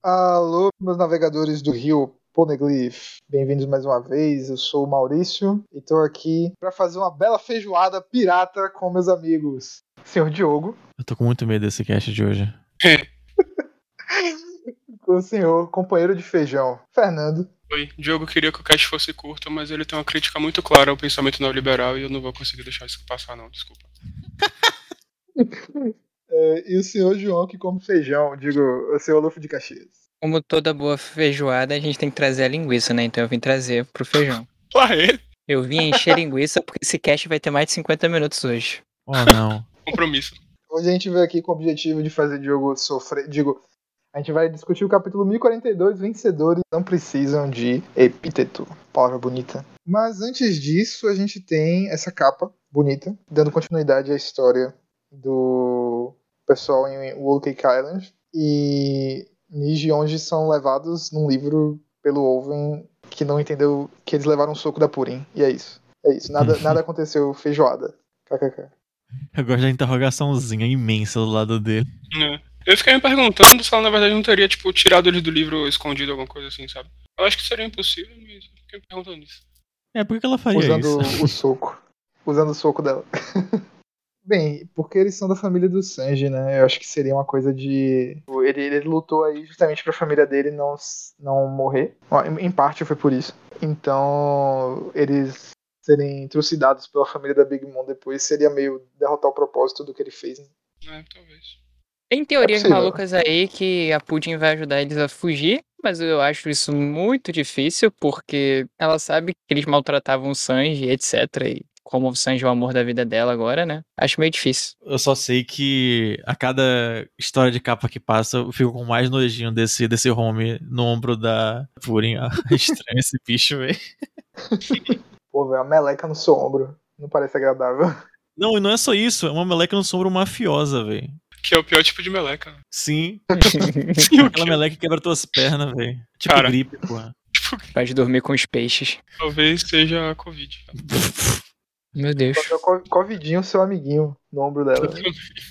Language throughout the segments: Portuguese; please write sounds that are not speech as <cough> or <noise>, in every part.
Alô, meus navegadores do Rio Poneglyph. Bem-vindos mais uma vez. Eu sou o Maurício e estou aqui para fazer uma bela feijoada pirata com meus amigos. Senhor Diogo. Eu tô com muito medo desse cast de hoje. o senhor companheiro de feijão, Fernando. Oi, Diogo queria que o cast fosse curto, mas ele tem uma crítica muito clara ao pensamento neoliberal e eu não vou conseguir deixar isso passar, não, desculpa. <laughs> é, e o senhor João que come feijão, digo, o senhor Lufo de Caxias. Como toda boa feijoada, a gente tem que trazer a linguiça, né? Então eu vim trazer pro feijão. Lá ele. Eu vim encher linguiça porque esse cast vai ter mais de 50 minutos hoje. Oh, não. <laughs> Compromisso. Hoje a gente veio aqui com o objetivo de fazer Diogo sofrer. Digo, a gente vai discutir o capítulo 1042, Vencedores Não Precisam de Epíteto. Palavra bonita. Mas antes disso, a gente tem essa capa bonita, dando continuidade à história do pessoal em Wool Cake Island. E Niji e Onji são levados num livro pelo Oven que não entendeu que eles levaram um soco da Purim. E é isso. É isso. Nada, <laughs> nada aconteceu feijoada. KKK. Eu gosto da interrogaçãozinha imensa do lado dele. É. Eu fiquei me perguntando se ela na verdade não teria, tipo, tirado ele do livro escondido, alguma coisa assim, sabe? Eu acho que seria impossível, mas eu fiquei me perguntando isso. É, por que ela faria Usando isso? o soco. Usando o soco dela. <laughs> Bem, porque eles são da família do Sanji, né? Eu acho que seria uma coisa de. Ele, ele lutou aí justamente pra família dele não, não morrer. Em parte foi por isso. Então, eles serem trucidados pela família da Big Mom depois seria meio derrotar o propósito do que ele fez. Né? É, talvez. Tem teorias possível. malucas aí que a Pudding vai ajudar eles a fugir, mas eu acho isso muito difícil, porque ela sabe que eles maltratavam o Sanji, etc. E como o Sanji é o amor da vida dela agora, né? Acho meio difícil. Eu só sei que a cada história de capa que passa, eu fico com mais nojinho desse, desse home no ombro da Purim. <laughs> Ah, estranho esse bicho, velho. Pô, velho, a meleca no seu ombro. Não parece agradável. Não, e não é só isso, é uma meleca no sombro mafiosa, velho. Que é o pior tipo de meleca. Sim, Sim, <laughs> aquela que? meleca que quebra tuas pernas, velho. Tipo Cara. gripe, porra. Tipo, Pode dormir com os peixes. talvez seja a Covid. <laughs> Meu Deus. Covidinho, seu amiguinho, no ombro dela.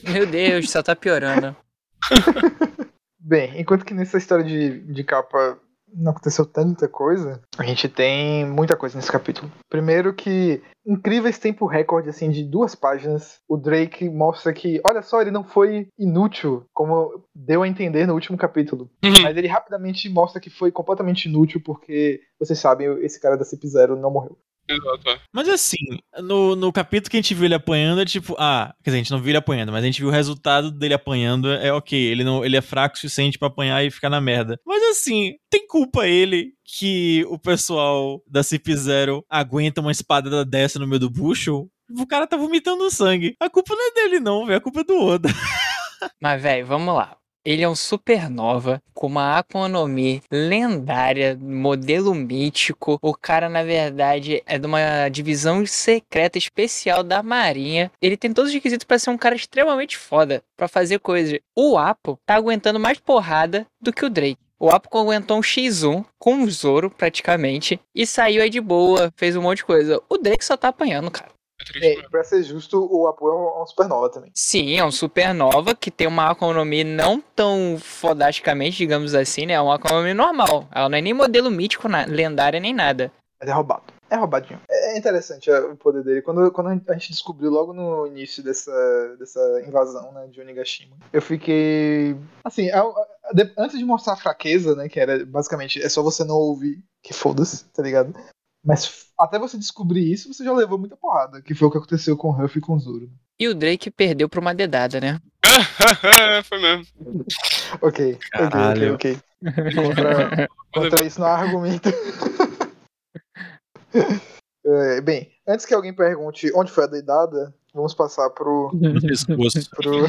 Meu Deus, só tá piorando. <laughs> Bem, enquanto que nessa história de, de capa não aconteceu tanta coisa, a gente tem muita coisa nesse capítulo. Primeiro que incríveis tempo recorde assim de duas páginas, o Drake mostra que, olha só, ele não foi inútil, como deu a entender no último capítulo. Mas ele rapidamente mostra que foi completamente inútil porque, vocês sabem, esse cara da Cip Zero não morreu. Exato, é. Mas assim, no, no capítulo que a gente viu ele apanhando, é tipo, ah, quer dizer, a gente não viu ele apanhando, mas a gente viu o resultado dele apanhando, é ok, ele não ele é fraco o suficiente pra apanhar e ficar na merda. Mas assim, tem culpa ele que o pessoal da Cip Zero aguenta uma espada dessa no meio do bucho? O cara tá vomitando sangue. A culpa não é dele, não, velho. A culpa é do Oda. <laughs> Mas, velho, vamos lá. Ele é um supernova com uma Aqua no Mi lendária, modelo mítico. O cara, na verdade, é de uma divisão secreta especial da Marinha. Ele tem todos os requisitos pra ser um cara extremamente foda pra fazer coisas. O Apo tá aguentando mais porrada do que o Drake. O Apo aguentou um X1 com o Zoro, praticamente, e saiu aí de boa, fez um monte de coisa. O Drake só tá apanhando, cara. É triste mesmo. pra ser justo, o Apo é um supernova também. Sim, é um supernova que tem uma economia não tão fodasticamente, digamos assim, né? É uma economia normal. Ela não é nem modelo mítico, na- lendária, nem nada. Mas é roubado. É roubadinho. É interessante é, o poder dele. Quando, quando a gente descobriu logo no início dessa, dessa invasão né, de Onigashima, eu fiquei. Assim, a- a- de- antes de mostrar a fraqueza, né? Que era basicamente é só você não ouvir, que foda-se, tá ligado? Mas até você descobrir isso, você já levou muita porrada, que foi o que aconteceu com o Huff e com o Zoro. E o Drake perdeu pra uma dedada, né? <laughs> Foi mesmo. Ok, Caralho. ok, ok, ok. Contra, Contra isso não há argumento. <laughs> É, bem, antes que alguém pergunte onde foi a dedada, vamos passar pro. No pescoço. pro...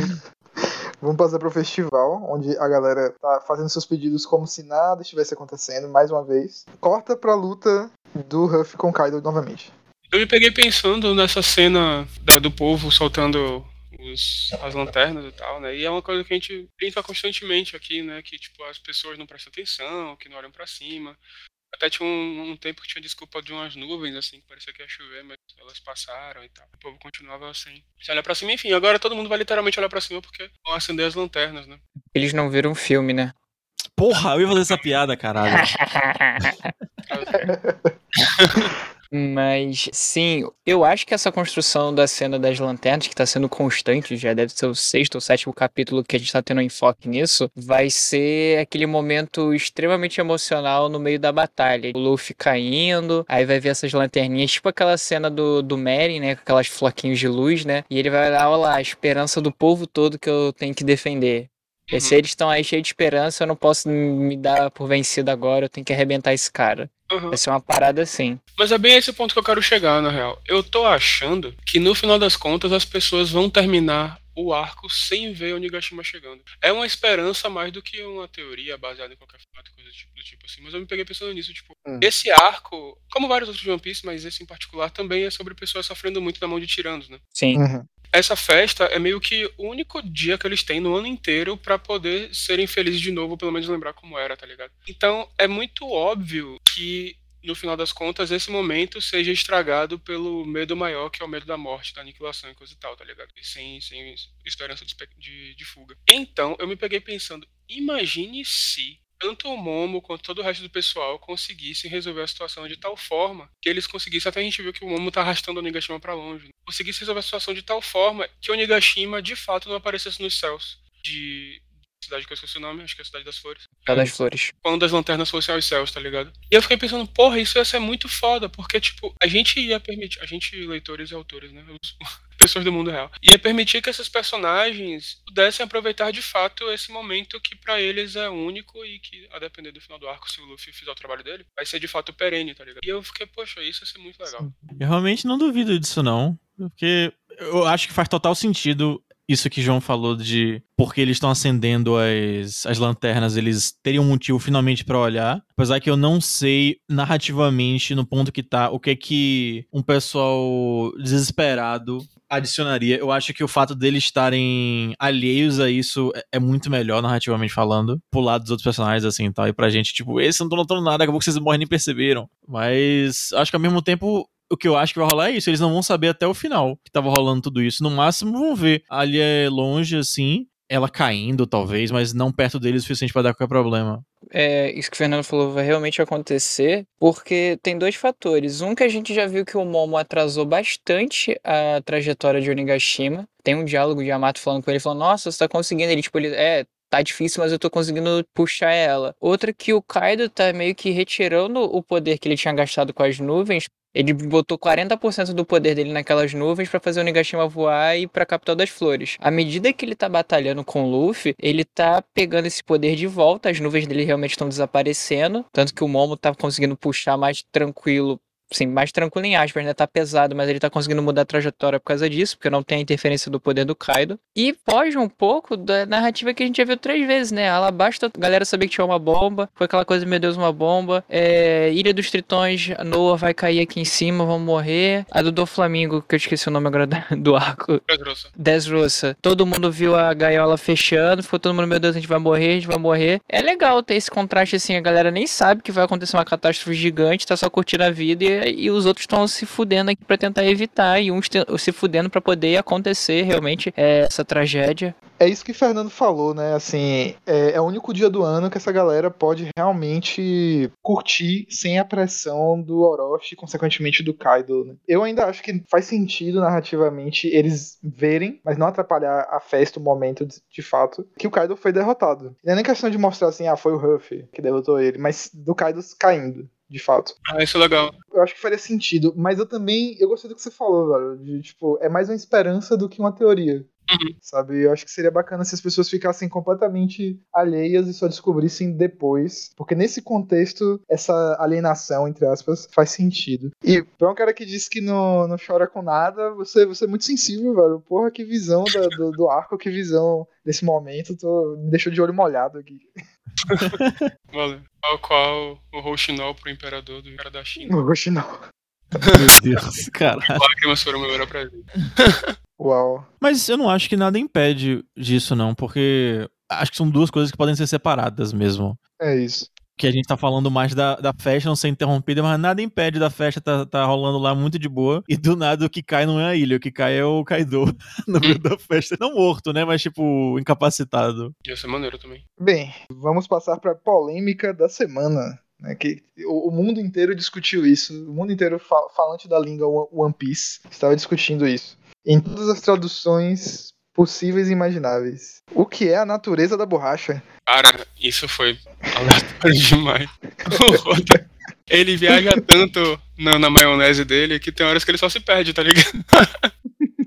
vamos passar pro festival, onde a galera tá fazendo seus pedidos como se nada estivesse acontecendo, mais uma vez. Corta pra luta do Huff com Kaido novamente. Eu me peguei pensando nessa cena da- do povo soltando os- as lanternas e tal, né? E é uma coisa que a gente brinca constantemente aqui, né? Que, tipo, as pessoas não prestam atenção, que não olham pra cima. Até tinha um, um tempo que tinha desculpa de umas nuvens, assim, que parecia que ia chover, mas elas passaram e tal. O povo continuava assim. Se olhar pra cima, enfim, agora todo mundo vai literalmente olhar pra cima porque vão acender as lanternas, né? Eles não viram o filme, né? Porra, eu ia fazer essa piada, caralho. <laughs> <laughs> Mas sim, eu acho que essa construção da cena das lanternas, que tá sendo constante, já deve ser o sexto ou sétimo capítulo que a gente tá tendo enfoque nisso, vai ser aquele momento extremamente emocional no meio da batalha. O Luffy caindo, aí vai ver essas lanterninhas, tipo aquela cena do, do Merry, né? Com aquelas floquinhos de luz, né? E ele vai lá, olha lá, a esperança do povo todo que eu tenho que defender. E se eles estão aí cheios de esperança, eu não posso me dar por vencido agora, eu tenho que arrebentar esse cara. Uhum. Vai ser uma parada assim. Mas é bem esse ponto que eu quero chegar, na real. Eu tô achando que no final das contas as pessoas vão terminar o arco sem ver o Nigashima chegando. É uma esperança mais do que uma teoria baseada em qualquer fato, coisa do tipo, do tipo assim. Mas eu me peguei pensando nisso, tipo, Hum. esse arco, como vários outros de One Piece, mas esse em particular também é sobre pessoas sofrendo muito da mão de tiranos, né? Sim. Uhum. Essa festa é meio que o único dia que eles têm no ano inteiro pra poder serem felizes de novo, pelo menos lembrar como era, tá ligado? Então é muito óbvio que no final das contas esse momento seja estragado pelo medo maior, que é o medo da morte, da aniquilação e coisa e tal, tá ligado? E sem, sem esperança de, de, de fuga. Então eu me peguei pensando, imagine se tanto o Momo quanto todo o resto do pessoal conseguissem resolver a situação de tal forma que eles conseguissem, até a gente viu que o Momo tá arrastando o Nigashima pra longe, né? conseguisse resolver a situação de tal forma que o Nigashima de fato não aparecesse nos céus de cidade que eu esqueci o nome, acho que é a cidade das flores. Só das flores. Quando as lanternas fossem aos céus, tá ligado? E eu fiquei pensando, porra, isso ia ser muito foda, porque, tipo, a gente ia permitir, a gente, leitores e autores, né? Os, <laughs> pessoas do mundo real, ia permitir que esses personagens pudessem aproveitar de fato esse momento que pra eles é único e que, a depender do final do arco, se o Luffy fizer o trabalho dele, vai ser de fato perene, tá ligado? E eu fiquei, poxa, isso ia ser muito legal. Eu realmente não duvido disso, não. Porque eu acho que faz total sentido isso que João falou de porque eles estão acendendo as, as lanternas, eles teriam um motivo finalmente pra olhar. Apesar que eu não sei narrativamente no ponto que tá o que é que um pessoal desesperado adicionaria. Eu acho que o fato deles estarem alheios a isso é- é muito melhor narrativamente falando, pro lado dos outros personagens assim e tal. E pra gente, tipo, esse não tô notando nada, acabou que vocês morrem nem perceberam. Mas acho que ao mesmo tempo o que eu acho que vai rolar é isso. Eles não vão saber até o final que tava rolando tudo isso. No máximo vão ver. Ali é longe, assim. Ela caindo, talvez, mas não perto deles o suficiente pra dar qualquer problema. É, isso que o Fernando falou vai realmente acontecer, porque tem dois fatores. Um que a gente já viu que o Momo atrasou bastante a trajetória de Onigashima. Tem um diálogo de Yamato falando com ele, falando, nossa, você tá conseguindo. Ele, tipo, ele, é, tá difícil, mas eu tô conseguindo puxar ela. Outra que o Kaido tá meio que retirando o poder que ele tinha gastado com as nuvens. Ele botou 40% do poder dele naquelas nuvens pra fazer o Nigashima voar e pra capital das flores. À medida que ele tá batalhando com o Luffy, ele tá pegando esse poder de volta, as nuvens dele realmente estão desaparecendo, tanto que o Momo tá conseguindo puxar mais tranquilo Sim, mais tranquilo em aspas, né? Tá pesado, mas ele tá conseguindo mudar a trajetória por causa disso, porque não tem a interferência do poder do Kaido. E foge um pouco da narrativa que a gente já viu três vezes, né? Ela basta a galera saber que tinha uma bomba, foi aquela coisa, meu Deus, uma bomba. É, Ilha dos Tritões, a Noah vai cair aqui em cima, vão morrer. A do Doflamingo, que eu esqueci o nome agora <laughs> do arco. Dressrosa. Desroça. Todo mundo viu a gaiola fechando, ficou todo mundo, meu Deus, a gente vai morrer, a gente vai morrer. É legal ter esse contraste assim, a galera nem sabe que vai acontecer uma catástrofe gigante, tá só curtindo a vida e, e os outros estão se fudendo aqui pra tentar evitar e uns se fudendo pra poder acontecer realmente é, essa tragédia. É isso que Fernando falou, né? Assim, é, é o único dia do ano que essa galera pode realmente curtir sem a pressão do Orochi consequentemente, do Kaido. né? Eu ainda acho que faz sentido narrativamente eles verem, mas não atrapalhar a festa, o momento de, de fato, que o Kaido foi derrotado. Não é nem questão de mostrar assim, ah, foi o Ruffy que derrotou ele, mas do Kaido caindo. De fato. Ah, isso é legal. Eu acho que faria sentido, mas eu também. Eu gostei do que você falou, velho. De, tipo, é mais uma esperança do que uma teoria. Uhum. Sabe? Eu acho que seria bacana se as pessoas ficassem completamente alheias e só descobrissem depois. Porque nesse contexto, essa alienação, entre aspas, faz sentido. E pra um cara que disse que não, não chora com nada, você, você é muito sensível, velho. Porra, que visão da- do, do arco, que visão desse momento. Tô, me deixou de olho molhado aqui. <laughs> Valeu. Qual o Rochinol pro imperador do cara da China. Gostei, não. Meu Deus, cara. Lágrimas foram meu melhor presente. <laughs> Uau. Mas eu não acho que nada impede disso, não, porque acho que são duas coisas que podem ser separadas mesmo. É isso. que a gente tá falando mais da, da festa não ser interrompida, mas nada impede da festa tá, tá rolando lá muito de boa. E do nada o que cai não é a ilha, o que cai é o Kaido <laughs> no meio da festa. Não morto, né? Mas tipo, incapacitado. Ia ser maneiro também. Bem, vamos passar pra polêmica da semana. Né, que o, o mundo inteiro discutiu isso. O mundo inteiro fa- falante da língua One Piece estava discutindo isso. Em todas as traduções possíveis e imagináveis. O que é a natureza da borracha? Cara, isso foi aleatório <laughs> demais. <laughs> Ele viaja tanto na, na maionese dele que tem horas que ele só se perde, tá ligado? <laughs>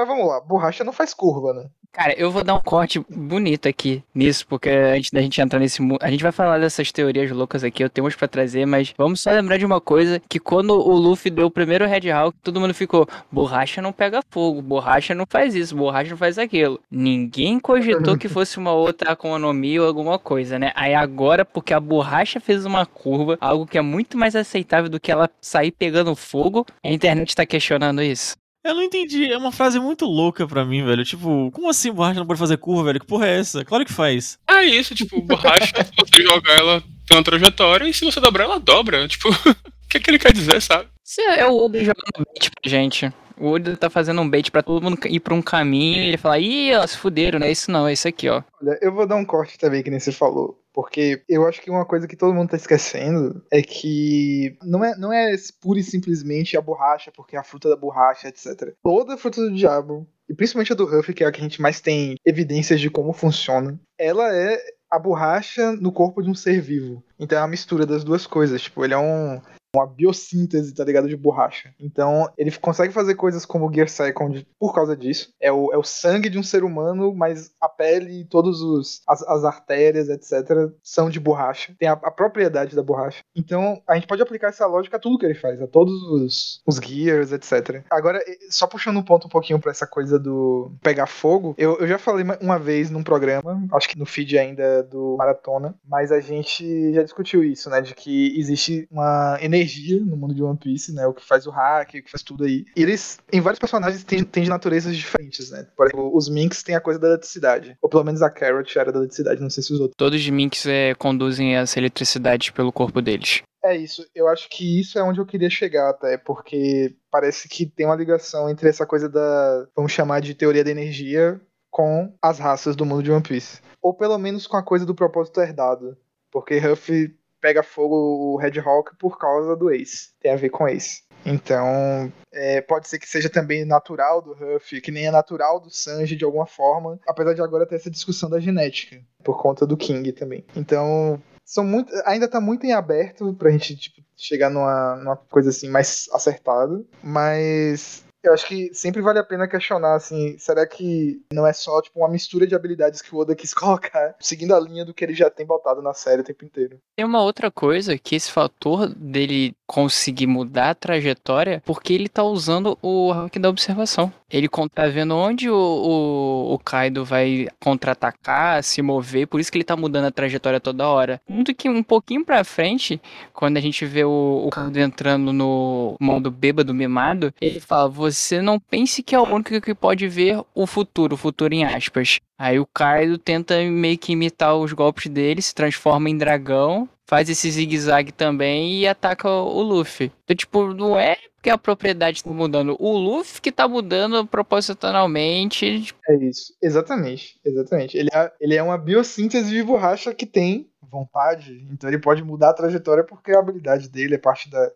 Mas vamos lá, borracha não faz curva, né? Cara, eu vou dar um corte bonito aqui nisso, porque antes da gente entrar nesse mundo. A gente vai falar dessas teorias loucas aqui, eu tenho umas pra trazer, mas vamos só lembrar de uma coisa: que quando o Luffy deu o primeiro Red Hawk, todo mundo ficou: borracha não pega fogo, borracha não faz isso, borracha não faz aquilo. Ninguém cogitou que fosse uma outra economia ou alguma coisa, né? Aí agora, porque a borracha fez uma curva, algo que é muito mais aceitável do que ela sair pegando fogo, a internet tá questionando isso. Eu não entendi, é uma frase muito louca pra mim, velho. Tipo, como assim borracha não pode fazer curva, velho? Que porra é essa? Claro que faz. É isso, tipo, borracha, se <laughs> você jogar ela tem uma trajetória e se você dobrar, ela dobra. Tipo, <laughs> o que, que ele quer dizer, sabe? Isso é o Oda jogando bait pra gente. O Oda tá fazendo um bait pra todo mundo ir pra um caminho e ele fala, ih, ó, se fuderam, não é isso não, é isso aqui, ó. Olha, eu vou dar um corte também que nem você falou. Porque eu acho que uma coisa que todo mundo tá esquecendo é que não é, não é pura e simplesmente a borracha, porque é a fruta da borracha, etc. Toda fruta do diabo, e principalmente a do Ruffy, que é a que a gente mais tem evidências de como funciona, ela é a borracha no corpo de um ser vivo. Então é uma mistura das duas coisas. Tipo, ele é um, uma biossíntese, tá ligado? De borracha. Então, ele consegue fazer coisas como o Gear Second por causa disso. É o, é o sangue de um ser humano, mas a pele, todos os as, as artérias, etc, são de borracha. Tem a, a propriedade da borracha. Então, a gente pode aplicar essa lógica a tudo que ele faz, a todos os, os gears, etc. Agora, só puxando um ponto um pouquinho pra essa coisa do pegar fogo, eu, eu já falei uma vez num programa, acho que no feed ainda do Maratona, mas a gente já discutiu isso, né? De que existe uma energia no mundo de One Piece, né? O que faz o hack, o que faz tudo aí. E eles, em vários personagens, têm, têm de naturezas diferentes, né? Por exemplo, os Minks têm a coisa da eletricidade. Ou pelo menos a Carrot era da eletricidade, não sei se os outros. Todos os minks é, conduzem essa eletricidade pelo corpo deles. É isso. Eu acho que isso é onde eu queria chegar até, porque parece que tem uma ligação entre essa coisa da, vamos chamar de teoria da energia, com as raças do mundo de One Piece. Ou pelo menos com a coisa do propósito herdado. Porque Ruffy pega fogo o Red Hawk por causa do Ace. Tem a ver com Ace. Então, é, pode ser que seja também natural do Ruffy, que nem é natural do Sanji de alguma forma, apesar de agora ter essa discussão da genética, por conta do King também. Então, são muito, ainda tá muito em aberto pra gente tipo, chegar numa, numa coisa assim mais acertada, mas eu acho que sempre vale a pena questionar assim, será que não é só tipo uma mistura de habilidades que o Oda quis <laughs> colocar, seguindo a linha do que ele já tem botado na série o tempo inteiro? Tem uma outra coisa, que esse fator dele conseguir mudar a trajetória, porque ele tá usando o hack da observação. Ele tá vendo onde o, o, o Kaido vai contra-atacar, se mover, por isso que ele tá mudando a trajetória toda hora. Tanto que um pouquinho pra frente, quando a gente vê o, o Kaido entrando no modo bêbado mimado, ele fala, você não pense que é o único que pode ver o futuro, o futuro em aspas. Aí o Kaido tenta meio que imitar os golpes dele, se transforma em dragão, faz esse zigue-zague também e ataca o Luffy. Então, tipo, não é porque a propriedade tá mudando. O Luffy que tá mudando propositalmente. tipo, É isso, exatamente, exatamente. Ele é, ele é uma biossíntese de borracha que tem vontade, então ele pode mudar a trajetória porque a habilidade dele é parte da,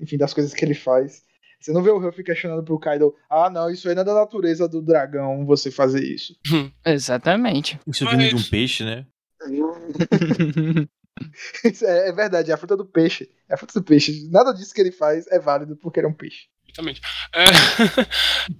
enfim, das coisas que ele faz. Você não vê o Ruffy questionando pro Kaido, ah não, isso aí não é da natureza do dragão você fazer isso. Exatamente. Isso Mas- vindo de um peixe, né? <laughs> É, é verdade, é a fruta do peixe. É a fruta do peixe. Nada disso que ele faz é válido porque ele é um peixe. Exatamente. É,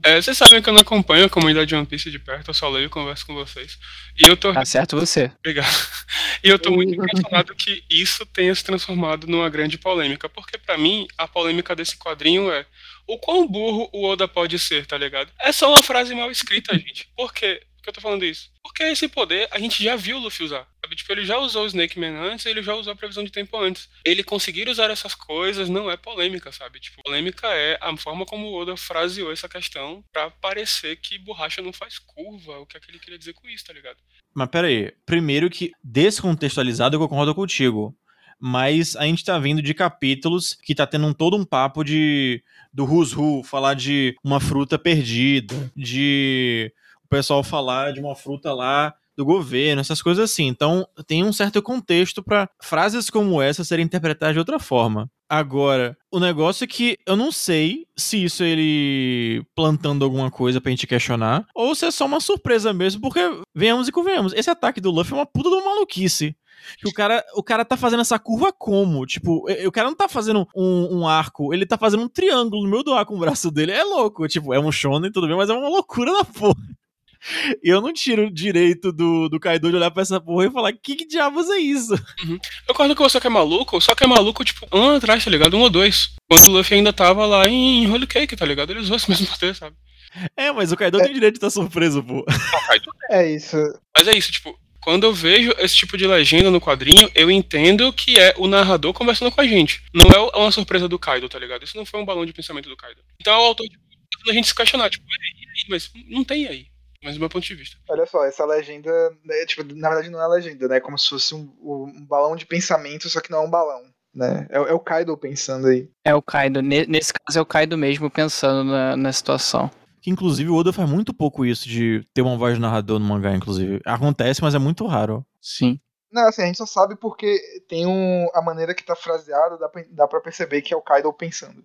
<laughs> é, vocês sabem que eu não acompanho a comunidade de One Piece de perto, eu só leio e converso com vocês. E eu tô Tá certo você. Obrigado. <laughs> E eu tô muito impressionado que isso tenha se transformado numa grande polêmica, porque pra mim a polêmica desse quadrinho é o quão burro o Oda pode ser, tá ligado? É só uma frase mal escrita, gente. Porque Por que eu tô falando isso? Porque esse poder a gente já viu o Luffy usar. Sabe? Tipo, ele já usou o Snake Man antes, ele já usou a previsão de tempo antes. Ele conseguir usar essas coisas não é polêmica, sabe? Tipo, polêmica é a forma como o Oda fraseou essa questão pra parecer que borracha não faz curva. O que é que ele queria dizer com isso, tá ligado? Mas pera aí, primeiro que descontextualizado eu concordo contigo. Mas a gente tá vindo de capítulos que tá tendo um, todo um papo de do Who's Who, falar de uma fruta perdida, de o pessoal falar de uma fruta lá do governo, essas coisas assim. Então, tem um certo contexto para frases como essa serem interpretadas de outra forma. Agora, o negócio é que eu não sei se isso é ele plantando alguma coisa pra gente questionar, ou se é só uma surpresa mesmo, porque venhamos e convenhamos, esse ataque do Luffy é uma puta de uma maluquice. Que o cara, o cara tá fazendo essa curva como? Tipo, o cara não tá fazendo um, um, arco, ele tá fazendo um triângulo no meio do ar com o braço dele. É louco. Tipo, é um shonen, tudo bem, mas é uma loucura da porra. E eu não tiro o direito do, do Kaido de olhar pra essa porra e falar: que, que diabos é isso? Uhum. Eu concordo que você que é maluco, só que é maluco, tipo, um ano atrás, tá ligado? Um ou dois. Quando o Luffy ainda tava lá em Holy Cake, tá ligado? Ele usou esse mesmo poder, sabe? É, mas o Kaido é. tem direito de estar surpreso, pô. É isso. Mas é isso, tipo, quando eu vejo esse tipo de legenda no quadrinho, eu entendo que é o narrador conversando com a gente. Não é uma surpresa do Kaido, tá ligado? Isso não foi um balão de pensamento do Kaido. Então é o autor tipo, a gente se questionar, tipo, e aí? Mas não tem aí. Mas do meu ponto de vista. Olha só, essa legenda, né, tipo, na verdade não é legenda, né? É como se fosse um, um balão de pensamento, só que não é um balão. Né? É, é, o Kaido pensando aí. É o Kaido. Nesse caso é o Kaido mesmo pensando na, na situação. Que inclusive o Oda faz muito pouco isso de ter uma voz de narrador no mangá, inclusive. Acontece, mas é muito raro. Sim. Não, assim, a gente só sabe porque tem um, a maneira que tá fraseado, dá pra, dá pra perceber que é o Kaido pensando.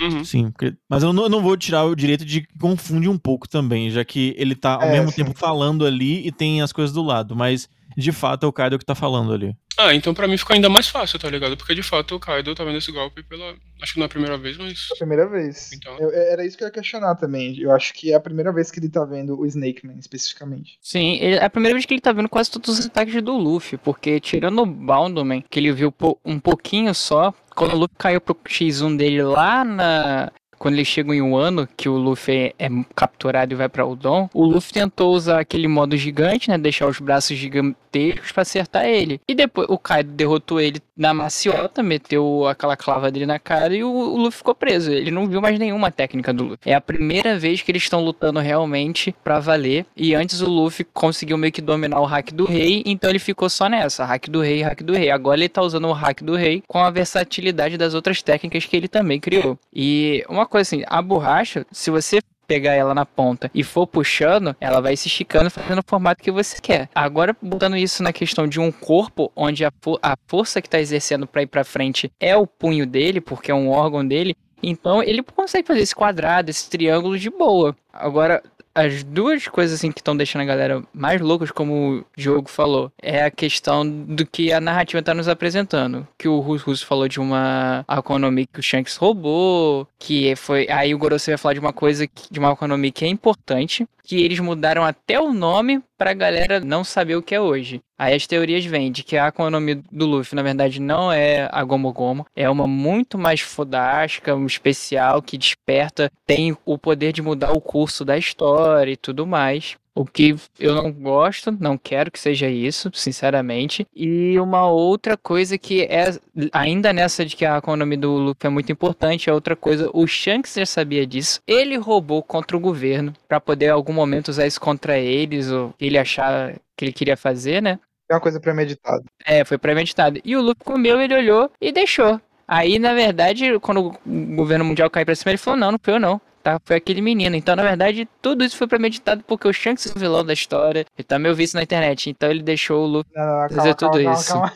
Uhum. Sim, mas eu não, eu não, vou tirar o direito de confundir um pouco também, já que ele tá ao é, mesmo sim. tempo falando ali e tem as coisas do lado, mas de fato é o Kaido que tá falando ali. Ah, então pra mim ficou ainda mais fácil, tá ligado? Porque de fato o Kaido tá vendo esse golpe pela. Acho que não é a primeira vez, mas. É a primeira vez. Então... Eu, era isso que eu ia questionar também. Eu acho que é a primeira vez que ele tá vendo o Snake Man, especificamente. Sim, é a primeira vez que ele tá vendo quase todos os ataques do Luffy, porque tirando o Boundman, que ele viu um pouquinho só, quando o Luffy caiu pro X1 dele lá na, quando eles chegam em um ano, que o Luffy é capturado e vai pra Udon, o Luffy tentou usar aquele modo gigante, né? Deixar os braços gigantescos pra acertar ele. E depois o Kaido derrotou ele na maciota, meteu aquela clava dele na cara e o, o Luffy ficou preso. Ele não viu mais nenhuma técnica do Luffy. É a primeira vez que eles estão lutando realmente pra valer. E antes o Luffy conseguiu meio que dominar o hack do rei, então ele ficou só nessa, hack do rei, hack do rei. Agora ele tá usando o hack do rei com a versatilidade das outras técnicas que ele também criou. E uma coisa assim, a borracha, se você pegar ela na ponta e for puxando, ela vai se esticando fazendo o formato que você quer. Agora, botando isso na questão de um corpo, onde a, a força que está exercendo para ir para frente é o punho dele, porque é um órgão dele, então ele consegue fazer esse quadrado, esse triângulo de boa. Agora, as duas coisas assim que estão deixando a galera mais loucas, como o Diogo falou, é a questão do que a narrativa está nos apresentando. Que o Russo Russo falou de uma economia que o Shanks roubou, que foi. Aí o Gorosei vai falar de uma coisa, de uma economia que é importante, que eles mudaram até o nome pra galera não saber o que é hoje. Aí as teorias vêm de que a economia do Luffy, na verdade, não é a Gomo Gomo, é uma muito mais fodástica, um especial que desperta, tem o poder de mudar o curso da história e tudo mais. O que eu não gosto, não quero que seja isso, sinceramente. E uma outra coisa que é, ainda nessa de que a economia do Luffy é muito importante, é outra coisa, o Shanks já sabia disso. Ele roubou contra o governo para poder em algum momento usar isso contra eles, ou ele achar que ele queria fazer, né? É uma coisa premeditada. É, foi premeditado. E o Luffy comeu, ele olhou e deixou. Aí, na verdade, quando o governo mundial caiu pra cima, ele falou: não, não foi eu não tá? Foi aquele menino. Então, na verdade, tudo isso foi premeditado porque o Shanks é o vilão da história. Ele também ouviu isso na internet. Então ele deixou o Luffy fazer tudo calma, isso. Calma,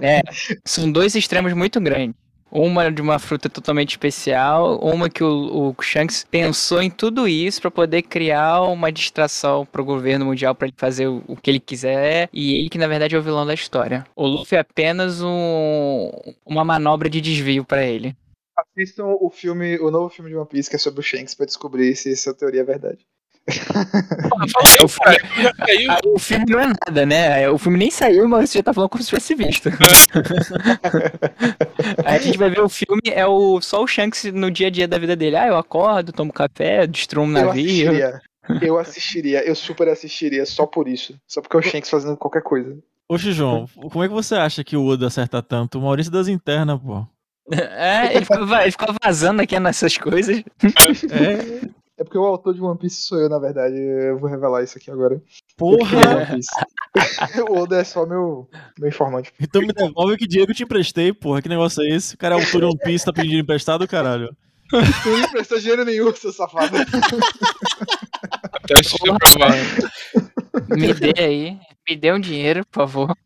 é, são dois extremos muito grandes. Uma de uma fruta totalmente especial, uma que o, o Shanks pensou em tudo isso para poder criar uma distração pro governo mundial para ele fazer o, o, que ele quiser, e ele que na verdade é o vilão da história. O Luffy é apenas um, uma manobra de desvio para ele. Assistam o filme, o novo filme de One Piece que é sobre o Shanks pra descobrir se essa teoria é verdade. É, o, filme, o, filme, não é nada, né? O filme nem saiu, mas você já tá falando como se tivesse visto. <laughs> Aí a gente vai ver o filme, é o, só o Shanks no dia a dia da vida dele. Ah, eu acordo, tomo café, destruo um navio. Eu assistiria, eu super assistiria só por isso. Só porque é o Shanks fazendo qualquer coisa. Oxe, João, como é que você acha que o Oda acerta tanto? O Maurício das internas, pô. É, ele fica, va- ele fica vazando aqui nessas coisas. É, É porque o autor de One Piece sou eu, na verdade. Eu vou revelar isso aqui agora. Porra! <laughs> O Oda é só meu, meu informante. Então me devolve que dinheiro que eu te emprestei, porra. Que negócio é esse? O cara é autor de One Piece, tá pedindo emprestado, caralho. Tu não emprestou dinheiro nenhum, seu safado. Velho. Me dê aí. Me dê um dinheiro, por favor.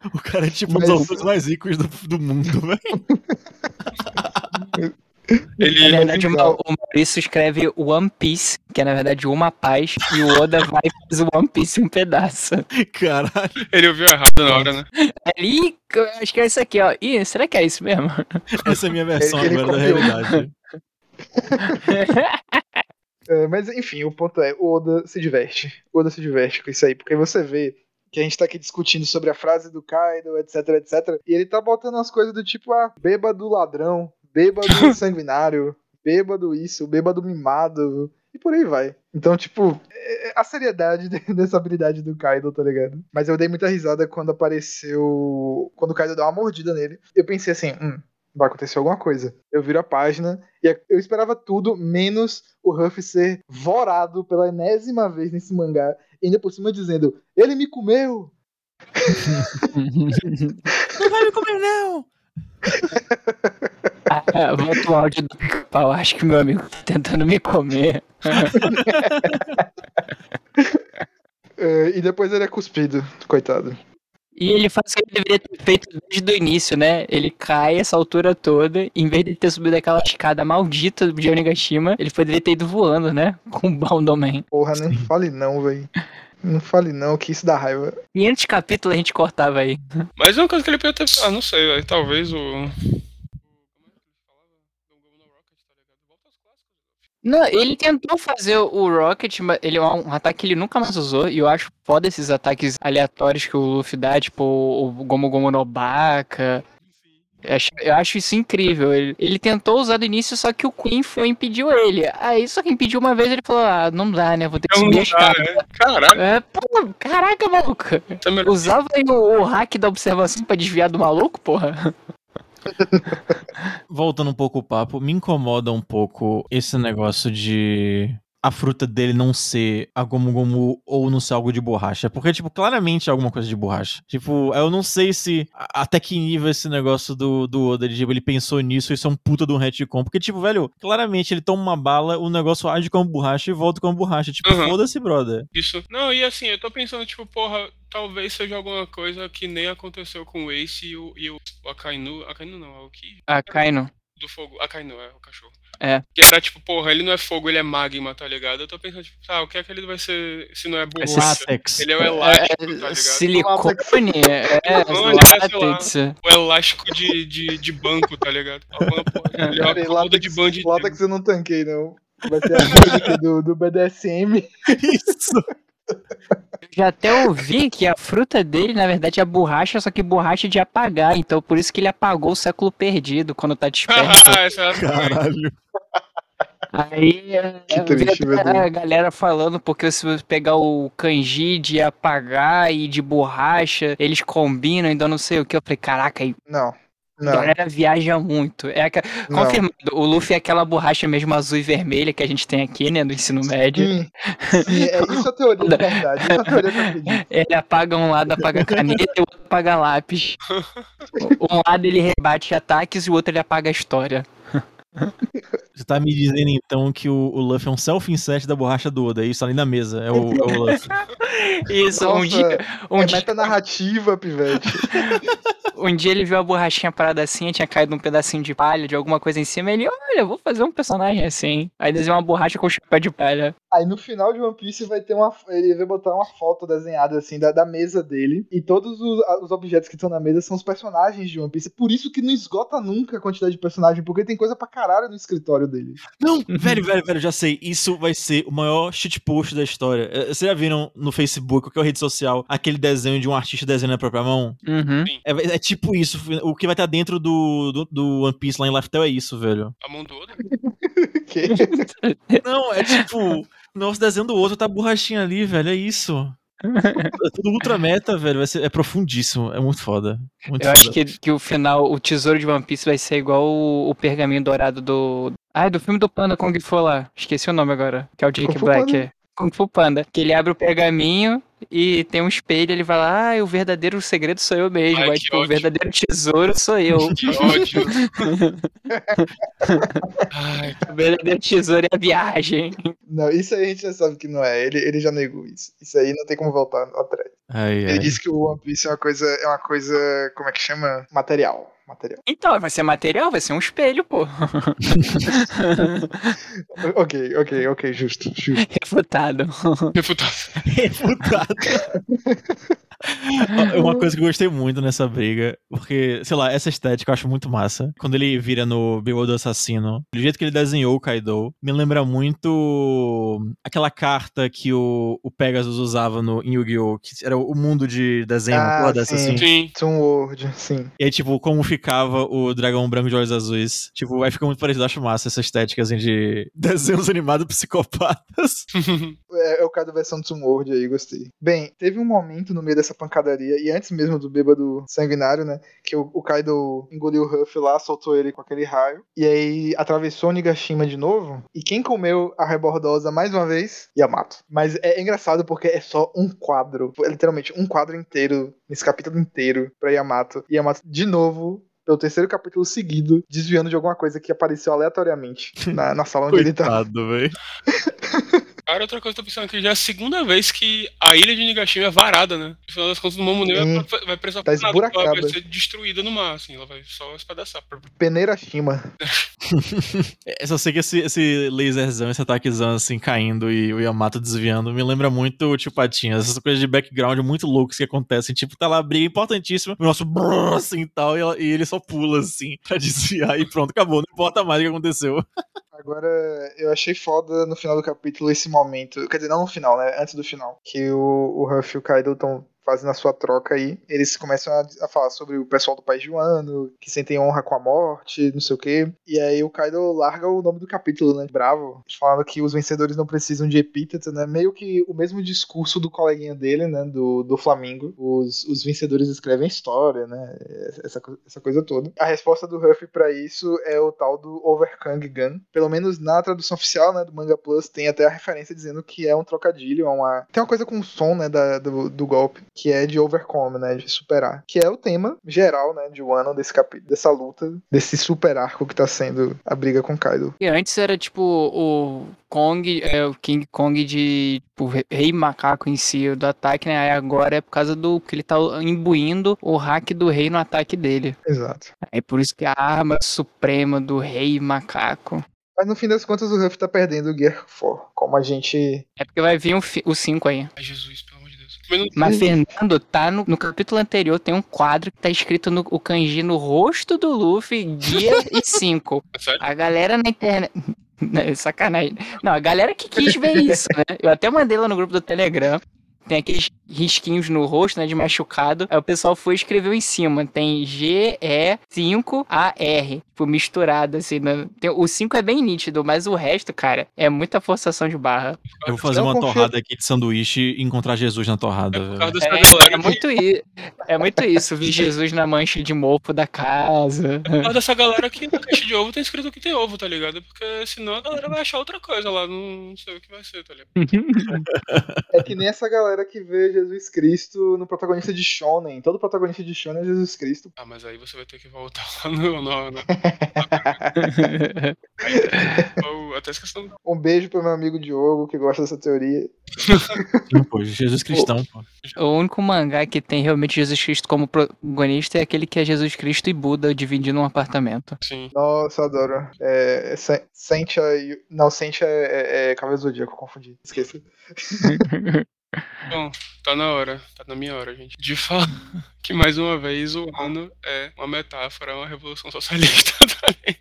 <laughs> O cara é tipo um Mas- dos autores mais ricos do, do mundo, <laughs> velho. Na Ele, verdade, o, o Maurício escreve One Piece, que é na verdade uma paz, e o Oda vai e faz o One Piece em um pedaço. Caralho. ele ouviu errado na hora, né? Ali, acho que é isso aqui, ó. Ih, será que é isso mesmo? <laughs> Essa é a minha versão Ele- ele agora da copiou. realidade. É, mas enfim, o ponto é, o Oda se diverte. O Oda se diverte com isso aí, porque você vê que a gente tá aqui discutindo sobre a frase do Kaido, etc, etc. E ele tá botando as coisas do tipo, ah, bêbado ladrão, bêbado <laughs> sanguinário, bêbado isso, bêbado mimado, e por aí vai. Então, tipo, é- a seriedade <laughs> de- dessa habilidade do Kaido, tá ligado? Mas eu dei muita risada quando apareceu. Quando o Kaido deu uma mordida nele. Eu pensei assim, hum, vai acontecer alguma coisa. Eu viro a página e eu esperava tudo, menos o Ruff ser vorado pela enésima vez nesse mangá. E ainda por cima dizendo, ele me comeu! Não vai me comer, não! Ah, <laughs> Volta o áudio do pica-pau. Acho que meu amigo tá tentando me comer. <laughs> É, e depois ele é cuspido, coitado. E ele faz o que ele deveria ter feito desde o início, né? Ele cai essa altura toda, e em vez de ele ter subido aquela escada maldita de Onigashima, ele poderia ter ido voando, né? <laughs> Com o Baldoman. Porra, nem <laughs> fale não, velho. Não fale não, que isso dá raiva. 500 capítulos a gente cortava aí. Mas é uma coisa que ele podia ter. Ah, não sei, velho. Talvez o. Como é que ele falava? Gongoma no Rocket, tá ligado? Volta aos clássicos. Não, ele tentou fazer o Rocket, mas ele é um ataque que ele nunca mais usou, e eu acho foda esses ataques aleatórios que o Luffy dá, tipo o Gomu Gomu no Baka. Eu acho, eu acho isso incrível. Ele, ele tentou usar no início, só que o Queen foi impediu ele. Aí, só que impediu uma vez, ele falou: Ah, não dá, né? Vou ter que Não subir a dá, né? Caralho, É, pô, caraca, maluco. é. Usava aí o, o hack da observação pra desviar do maluco, porra. Voltando um pouco o papo, me incomoda um pouco esse negócio de a fruta dele não ser a Gomu Gomu ou não ser algo de borracha. Porque, tipo, claramente é alguma coisa de borracha. Tipo, eu não sei se a- até que nível esse negócio do, do Oda, de, tipo, ele pensou nisso, isso é um puta de um retcon. Porque, tipo, velho, claramente ele toma uma bala, o negócio age como borracha e volta como borracha. Tipo, Uhum. foda-se, brother. Isso. Não, e assim, eu tô pensando, tipo, porra, talvez seja alguma coisa que nem aconteceu com o Ace e o, e o, o Akainu. Akainu não, é o que? Kaino. Do fogo. Akainu, é o cachorro. É. Que era tipo, porra, ele não é fogo, ele é magma, tá ligado? Eu tô pensando, tipo, tá, o que é que ele vai ser se não é borracha? látex. Ele é o elástico, tá É, ligado? silicone, é, <laughs> é, sei lá. látex. O elástico de, de, de banco, tá ligado? Alguma porra. <laughs> Ele é uma de Látex eu não tanquei, não. Vai ser a <laughs> música do, do BDSM. Isso. Já até ouvi que a fruta dele, na verdade, é borracha, só que borracha de apagar. Então, por isso que ele apagou o século perdido quando tá disperso. <laughs> É Caralho. Aí é, Que eu vi triste, Deus. a galera falando, porque se você pegar o kanji de apagar e de borracha, eles combinam, então não sei o que. Eu falei, caraca, aí Não. A Não. galera viaja muito. É aqua-. Confirmado, o Luffy é aquela borracha mesmo azul e vermelha que a gente tem aqui, né, do ensino médio. Sim, sim, é isso a teoria de verdade. Isso é a teoria que eu acredito. <laughs> Ele apaga um lado, apaga caneta e o outro apaga lápis. <laughs> Um lado ele rebate ataques e o outro ele apaga a história. Você tá me dizendo então que o, o Luffy é um self-insert da borracha do Oda, é isso ali na mesa, é o, é o Luffy. <laughs> Isso, um Nossa, dia, um, é dia, metanarrativa, pivete. <laughs> um dia ele viu a borrachinha parada assim, tinha caído um pedacinho de palha, de alguma coisa em cima, ele, olha, vou fazer um personagem assim. Aí desenhou uma borracha com chapéu de palha. Aí no final de One Piece vai ter uma. Ele vai botar uma foto desenhada assim da, da mesa dele. E todos os, os objetos que estão na mesa são os personagens de One Piece. Por isso que não esgota nunca a quantidade de personagem, porque tem coisa pra caralho no escritório dele. Não, velho, velho, velho, já sei. Isso vai ser o maior shitpost da história. Eh, Vocês já viram no Facebook, qualquer rede social, aquele desenho de um artista desenhando a própria mão? Uhum. É, é tipo isso. O que vai estar dentro do, do, do One Piece lá em Lifetale é isso, velho. A mão do <laughs> quê? Não, é tipo, o nosso desenho do outro tá a borrachinha ali, velho. É isso. <laughs> É tudo ultra meta, velho. Vai ser, é profundíssimo. É muito foda. Muito Eu foda. acho que, que o final, o tesouro de One Piece vai ser igual o, o pergaminho dourado do. Ah, é do filme do Panda Kung Fu lá. Esqueci o nome agora. Que é o Jake Black. Kung Fu Panda. Que ele abre o pergaminho e tem um espelho. Ele vai lá, ah, o verdadeiro segredo sou eu mesmo. Ai, tipo, o verdadeiro tesouro sou eu. <laughs> Que ódio. <laughs> Ai, o verdadeiro tesouro é a viagem. Não, isso aí a gente já sabe que não é. Ele, ele já negou isso. Isso aí não tem como voltar atrás. Ai, Ele ai. disse que o One Piece é uma coisa. É uma coisa. Como é que chama? Material. Material. Então, vai ser material, vai ser um espelho, pô. <laughs> ok, ok, ok, justo, justo. Refutado. refutado. Refutado. É <laughs> Uma coisa que eu gostei muito nessa briga, porque, sei lá, essa estética eu acho muito massa. Quando ele vira no do Assassino, do jeito que ele desenhou o Kaido, me lembra muito aquela carta que o, o Pegasus usava no em Yu-Gi-Oh! que era o mundo de desenho, Ah, porra dessa sim. assim. Sim. Toon World, sim. E aí, tipo, como ficava o dragão branco de olhos azuis. Tipo, aí fica muito parecido. Acho massa essa estética, assim, de <laughs> desenhos animados psicopatas. <laughs> É, é o cara da versão do World aí, gostei. Bem, teve um momento no meio dessa pancadaria, e antes mesmo do bêbado sanguinário, né? Que o, o Kaido engoliu o Ruff lá, soltou ele com aquele raio. E aí atravessou Nigashima de novo. E quem comeu a rebordosa mais uma vez? Yamato. Mas é engraçado porque é só um quadro. É literalmente um quadro inteiro, nesse capítulo inteiro, pra Yamato. Yamato, de novo. Pelo terceiro capítulo seguido, desviando de alguma coisa que apareceu aleatoriamente na, na sala onde ele tá. Coitado, velho. <laughs> Cara, outra coisa que eu tô pensando que já é a segunda vez que a ilha de Nigashima é varada, né? No final das contas, o Momonê Hum, vai, vai precisar tá nada, porque ela vai ser destruída no mar, assim, ela vai só espedaçar. <laughs> Peneira Shima. <laughs> É, só sei que esse, esse laserzão, esse ataquezão assim, caindo e o Yamato desviando, me lembra muito o Tio Patinhas. Essas coisas de background muito loucas que acontecem. Tipo, tá lá a briga importantíssima, o nosso brrr, assim e tal, e, ela- e ele só pula assim <laughs> pra desviar e pronto, acabou. Não importa mais o que aconteceu. Agora, eu achei foda no final do capítulo esse momento. Quer dizer, não no final, né? Antes do final. Que o, o Ruff e o Kaido estão fazendo a sua troca aí. Eles começam a, a falar sobre o pessoal do país Joano, que sentem honra com a morte, não sei o quê. E aí o Kaido larga o nome do capítulo, né? Bravo. Falando que os vencedores não precisam de epíteto, né? Meio que o mesmo discurso do coleguinha dele, né? Do, do Flamengo. Os, os vencedores escrevem história, né? Essa, essa coisa toda. A resposta do Ruff pra isso é o tal do Overkang Gun. Pelo menos na tradução oficial, né? Do Manga Plus, tem até a referência dizendo que é um trocadilho, é uma... Tem uma coisa com o som, né? Da, do, do golpe, que é de overcome, né? De superar. Que é o tema geral, né? De Wano, desse capi... dessa luta, desse super arco que tá sendo a briga com Kaido. E antes era tipo o Kong, é, o King Kong de tipo, re- rei macaco em si, do ataque, né? Aí agora é por causa do que ele tá imbuindo o hack do rei no ataque dele. Exato. É por isso que a arma suprema do rei macaco. Mas no fim das contas, o Ruff tá perdendo o Gear 4. Como a gente. É porque vai vir o, fi- o 5 aí. Jesus, pelo. Mas Fernando, tá no, no capítulo anterior, tem um quadro que tá escrito no o kanji no rosto do Luffy, dia e <laughs> 5. é? A galera na internet. Não, <laughs> Sacanagem. Não, a galera que quis ver isso, né? Eu até mandei lá no grupo do Telegram. Tem aqueles risquinhos no rosto, né? De machucado. Aí o pessoal foi e escreveu em cima. Tem G-E-5-A-R. Tipo, misturado, assim. né? Tem- o 5 é bem nítido, mas o resto, cara, é muita forçação de barra. Eu vou fazer uma confio- torrada aqui de sanduíche e encontrar Jesus na torrada. É É, é muito, i- é muito isso. Vi Jesus na mancha de mofo da casa. Por causa dessa galera que na caixa de ovo tem escrito que tem ovo, tá ligado? Porque senão a galera vai achar outra coisa lá, não sei o que vai ser, tá ligado? <laughs> É que nem essa galera que vê Jesus Cristo no protagonista de Shonen. Todo protagonista de Shonen é Jesus Cristo. Ah, mas aí você vai ter que voltar <laughs> lá no. no, no <laughs> até essa questão. Um beijo pro meu amigo Diogo, que gosta dessa teoria. Pô, Jesus cristão, pô. O único mangá que tem realmente Jesus Cristo como protagonista é aquele que é Jesus Cristo e Buda dividindo um apartamento. Sim. Nossa, adoro. É, Sen- Sentia. Não, Sentia é, é, é Cavaleiro do Zodíaco, confundi. Esqueci. <laughs> Bom, tá na hora, tá na minha hora, gente. De falar <laughs> que mais uma vez o ano é uma metáfora, uma revolução socialista, <laughs> ligado?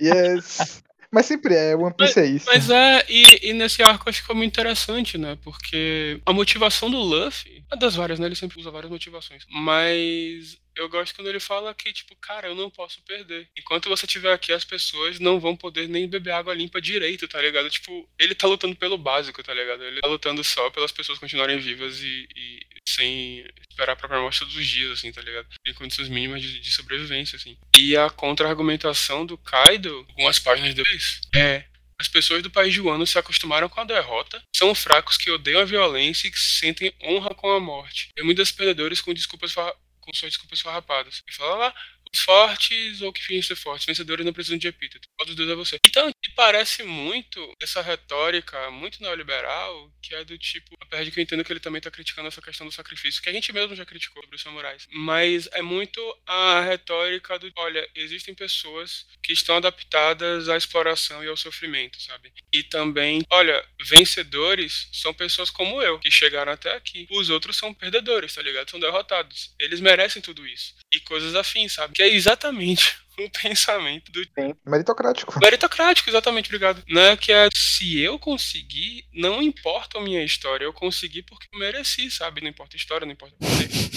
Yes. Mas sempre é, One Piece é isso. Mas é, e, e nesse arco acho que foi muito interessante, né? Porque a motivação do Luffy, uma das várias, né? Ele sempre usa várias motivações. Mas eu gosto quando ele fala que, tipo, cara, eu não posso perder. Enquanto você estiver aqui, as pessoas não vão poder nem beber água limpa direito, tá ligado? Tipo, ele tá lutando pelo básico, tá ligado? Ele tá lutando só pelas pessoas continuarem vivas e, e sem esperar a própria morte todos os dias, assim, tá ligado? Em condições mínimas de, de sobrevivência, assim. E a contra-argumentação do Kaido, algumas páginas depois, é as pessoas do país de Wano se acostumaram com a derrota, são fracos que odeiam a violência e que sentem honra com a morte. E muitos perdedores com desculpas com suas desculpas farrapadas. E fala lá, fortes ou que fingem ser fortes. Vencedores não precisam de epíteto. Qual dos dois é você? Então, me parece muito essa retórica muito neoliberal, que é do tipo, apesar de que eu entendo que ele também está criticando essa questão do sacrifício, que a gente mesmo já criticou sobre os samurais. Mas é muito a retórica do, olha, existem pessoas que estão adaptadas à exploração e ao sofrimento, sabe? E também, olha, vencedores são pessoas como eu, que chegaram até aqui. Os outros são perdedores, tá ligado? São derrotados. Eles merecem tudo isso. E coisas afins, sabe? Que é exatamente o <laughs> pensamento do. Sim, meritocrático. Meritocrático, exatamente, obrigado. Né? Que é se eu conseguir, não importa a minha história, eu consegui porque eu mereci, sabe? Não importa a história, não importa o poder.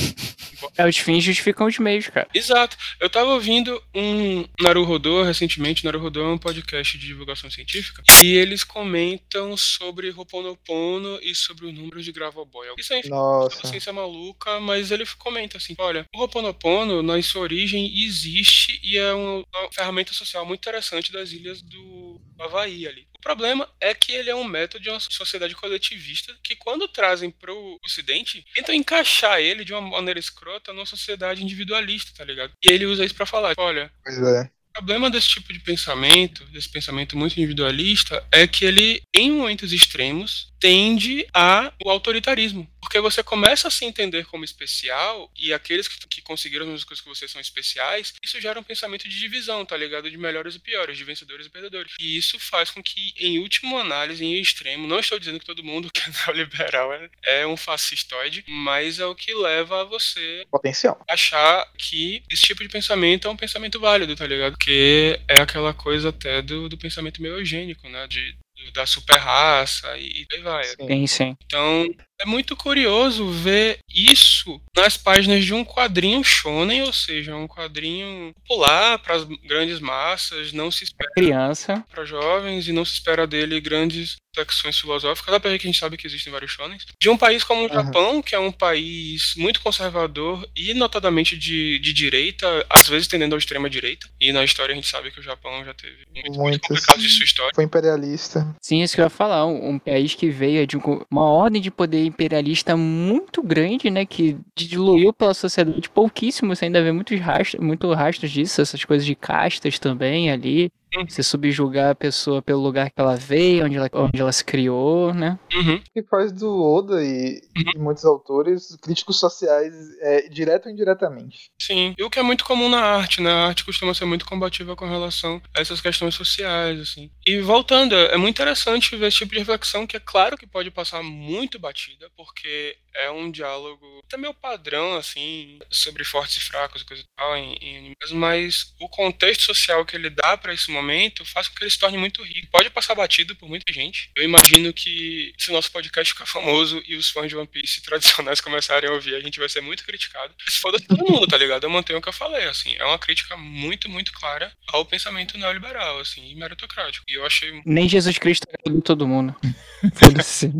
É, os fins justificam os meios, cara. Exato. Eu tava ouvindo um Naruhodô recentemente. Naruhodô é um podcast de divulgação científica. E eles comentam sobre Ho'oponopono e sobre o número de Gravoboy. Isso é Nossa. ciência maluca, mas ele comenta assim: olha, o Ho'oponopono, na sua origem, existe e é uma, uma ferramenta social muito interessante das ilhas do Havaí ali. O problema é que ele é um método de uma sociedade coletivista que, quando trazem para o Ocidente, tentam encaixar ele de uma maneira escrota numa sociedade individualista, tá ligado? E ele usa isso para falar: olha, Pois é. O problema desse tipo de pensamento, desse pensamento muito individualista, é que ele, em momentos extremos, tende a o autoritarismo. Porque você começa a se entender como especial, e aqueles que, que conseguiram as mesmas coisas que você são especiais, isso gera um pensamento de divisão, tá ligado? De melhores e piores, de vencedores e perdedores. E isso faz com que, em última análise, em extremo, não estou dizendo que todo mundo <laughs> que é neoliberal é, é um fascistoide, mas é o que leva a você Potencial. achar que esse tipo de pensamento é um pensamento válido, tá ligado? Porque é aquela coisa até do, do pensamento meio eugênico, né? De, da super raça e, e daí vai. Sim, sim. Então, é muito curioso ver isso nas páginas de um quadrinho shonen, ou seja, um quadrinho popular para as grandes massas, não se espera Criança. para jovens e não se espera dele grandes reflexões filosóficas, apesar de que a gente sabe que existem vários shonens. De um país como o Uhum. Japão, que é um país muito conservador e notadamente de, de direita, às vezes tendendo à extrema direita. E na história a gente sabe que o Japão já teve muito, muito Muitos. complicados de sua história. Foi imperialista. Sim, isso que eu ia falar. Um, um país que veio de um- uma ordem de poder imperialista muito grande, né? Que diluiu pela sociedade pouquíssimo. Você ainda vê muitos rastros, muito rastros disso, essas coisas de castas também ali. Hum. Você subjugar a pessoa pelo lugar que ela veio, onde ela, onde ela se criou, né? Uhum. que faz do Oda e, Uhum. e muitos autores críticos sociais é, direto ou indiretamente. Sim, e o que é muito comum na arte, né? A arte costuma ser muito combativa com relação a essas questões sociais, assim. E voltando, é muito interessante ver esse tipo de reflexão que é claro que pode passar muito batida, porque é um diálogo até meio padrão, assim, sobre fortes e fracos e coisa e tal em, em animes, mas o contexto social que ele dá para esse momento faz com que ele se torne muito rico. Pode passar batido por muita gente. Eu imagino que se o nosso podcast ficar famoso e os fãs de One Piece <laughs> tradicionais começarem a ouvir, a gente vai ser muito criticado. Se foda todo mundo, tá ligado? Eu mantenho o que eu falei, assim. É uma crítica muito, muito clara ao pensamento neoliberal, assim, e meritocrático. E eu achei Nem Jesus Cristo agradou todo mundo. <laughs> Foda-se.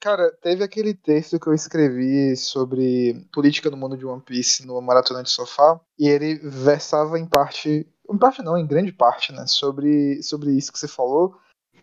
Cara, teve aquele texto que eu escrevi sobre política no mundo de One Piece no Maratona de Sofá, e ele versava em parte, em parte não, em grande parte, né, sobre, sobre isso que você falou,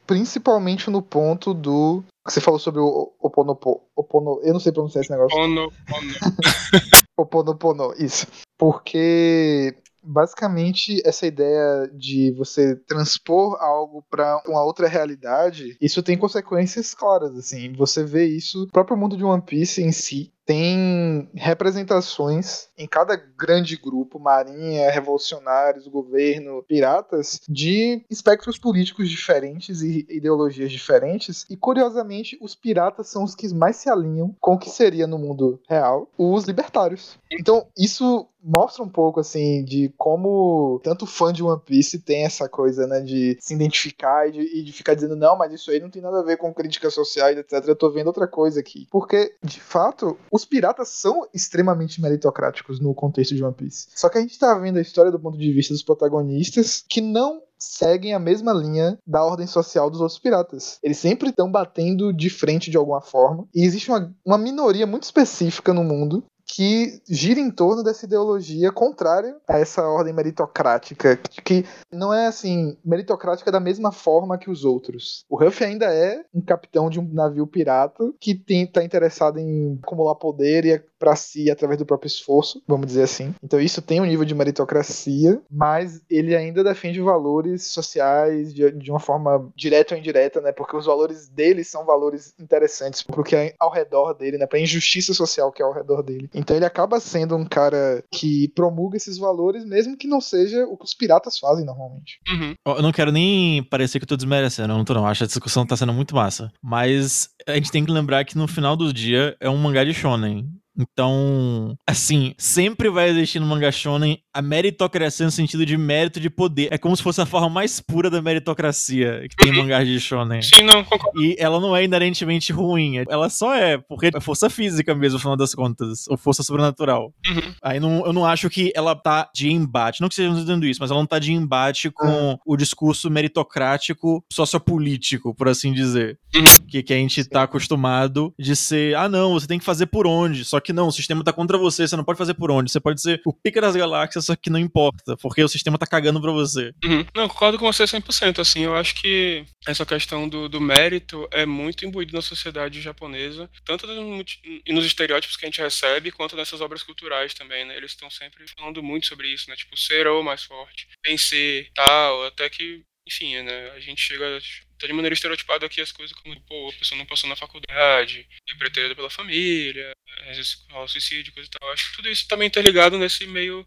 principalmente no ponto do que você falou sobre o Oponopo, Opono, eu não sei pronunciar esse negócio. ono, ono. <laughs> Oponopono, isso. Porque basicamente essa ideia de você transpor algo para uma outra realidade, isso tem consequências claras assim. Você vê isso, o próprio mundo de One Piece em si tem representações em cada grande grupo, marinha, revolucionários, governo, piratas, de espectros políticos diferentes e ideologias diferentes. E curiosamente, os piratas são os que mais se alinham com o que seria no mundo real os libertários. Então, isso mostra um pouco assim de como tanto fã de One Piece tem essa coisa, né, de se identificar e de, e de ficar dizendo não, mas isso aí não tem nada a ver com crítica social etc. Eu tô vendo outra coisa aqui. Porque, de fato, os piratas são extremamente meritocráticos no contexto de One Piece. Só que a gente tá vendo a história do ponto de vista dos protagonistas que não seguem a mesma linha da ordem social dos outros piratas. Eles sempre estão batendo de frente de alguma forma. E existe uma, uma minoria muito específica no mundo que gira em torno dessa ideologia contrária a essa ordem meritocrática, que não é assim, meritocrática da mesma forma que os outros. O Ruff ainda é um capitão de um navio pirata que está interessado em acumular poder e para si através do próprio esforço, vamos dizer assim. Então isso tem um nível de meritocracia, mas ele ainda defende valores sociais de, de uma forma direta ou indireta, né? Porque os valores dele são valores interessantes porque é ao redor dele, né? Para injustiça social que é ao redor dele. Então ele acaba sendo um cara que promulga esses valores, mesmo que não seja o que os piratas fazem normalmente. Uhum. Eu não quero nem parecer que eu tô desmerecendo, eu não tô não. Acho que a discussão tá sendo muito massa. Mas a gente tem que lembrar que no final do dia é um mangá de shonen. Então, assim, sempre vai existir no manga shonen a meritocracia no sentido de mérito de poder. É como se fosse a forma mais pura da meritocracia que tem em mangás de shonen. Sim, não, concordo. E ela não é inerentemente ruim. Ela só é, porque é força física mesmo, no final das contas. Ou força sobrenatural. Uhum. Aí não, eu não acho que ela tá de embate. Não que estejamos dizendo isso, mas ela não tá de embate com o discurso meritocrático sociopolítico, por assim dizer. Uhum. Que, que a gente tá acostumado de ser, ah, não, você tem que fazer por onde. Só que não, o sistema tá contra você, você não pode fazer por onde. Você pode ser o pica das galáxias, só que não importa, porque o sistema tá cagando pra você. Uhum. Não, concordo com você 100%. Assim, eu acho que essa questão do, do mérito é muito imbuído na sociedade japonesa, tanto nos, nos estereótipos que a gente recebe, quanto nessas obras culturais também, né? Eles estão sempre falando muito sobre isso, né? Tipo, ser o mais forte, vencer, tal, até que, enfim, né? A gente chega tá de maneira estereotipada aqui as coisas como, pô, a pessoa não passou na faculdade, é pretendida pela família, rola suicídio, coisa e tal. Acho que tudo isso também tá ligado nesse meio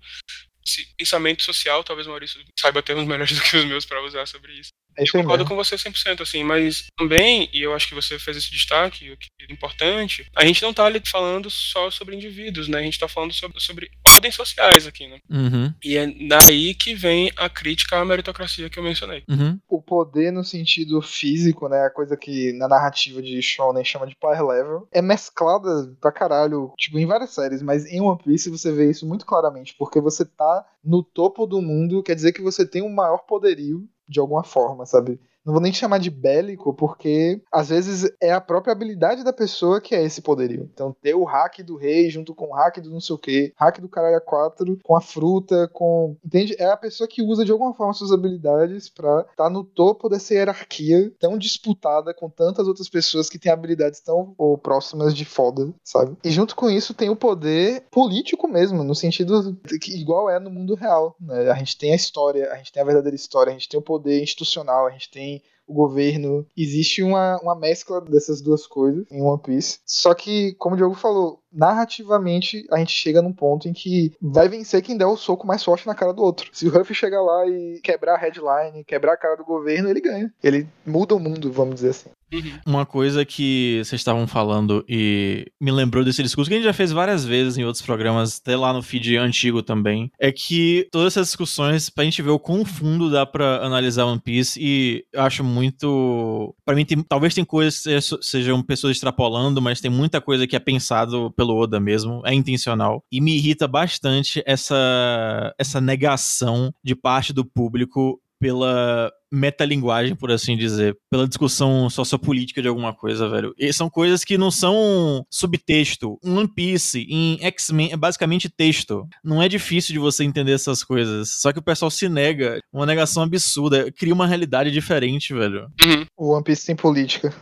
esse pensamento social, talvez o Maurício saiba termos melhores <laughs> do que os meus pra usar sobre isso. É isso aí Concordo mesmo. com você 100%, assim, mas também, e eu acho que você fez esse destaque, o que é importante, a gente não tá ali falando só sobre indivíduos, né? A gente tá falando sobre, sobre ordens sociais aqui, né? Uhum, E é daí que vem a crítica à meritocracia que eu mencionei. uhum. O poder no sentido físico, né? A coisa que na narrativa de Shonen chama de power level, é mesclada pra caralho, tipo, em várias séries, mas em One Piece você vê isso muito claramente, porque você tá no topo do mundo, quer dizer que você tem um maior poderio de alguma forma, sabe? Não vou nem chamar de bélico, porque às vezes é a própria habilidade da pessoa que é esse poderio. Então, ter o hack do rei junto com o hack do não sei o que, hack do caralho a 4, com a fruta, com. Entende? É a pessoa que usa de alguma forma suas habilidades pra estar no topo dessa hierarquia tão disputada com tantas outras pessoas que têm habilidades tão ou, próximas de foda, sabe? E junto com isso tem o poder político mesmo, no sentido que igual é no mundo real. Né? A gente tem a história, a gente tem a verdadeira história, a gente tem o poder institucional, a gente tem o governo. Existe uma, uma mescla dessas duas coisas em One Piece. Só que, como o Diogo falou, narrativamente a gente chega num ponto em que vai vencer quem der o soco mais forte na cara do outro. Se o Ruffy chegar lá e quebrar a headline, quebrar a cara do governo, ele ganha. Ele muda o mundo, vamos dizer assim. Uhum. Uma coisa que vocês estavam falando e me lembrou desse discurso que a gente já fez várias vezes em outros programas, até lá no feed antigo também, é que todas essas discussões, pra gente ver o quão fundo dá pra analisar One Piece, e eu acho muito. Pra mim, tem- talvez tem coisas que seja- sejam pessoas extrapolando, mas tem muita coisa que é pensado pelo Oda mesmo, é intencional. E me irrita bastante essa, essa negação de parte do público pela metalinguagem, por assim dizer, pela discussão sociopolítica de alguma coisa, velho. E são coisas que não são subtexto. Um One Piece em X-Men é basicamente texto. Não é difícil de você entender essas coisas. Só que o pessoal se nega. Uma negação absurda. Cria uma realidade diferente, velho. Uhum. O One Piece tem política.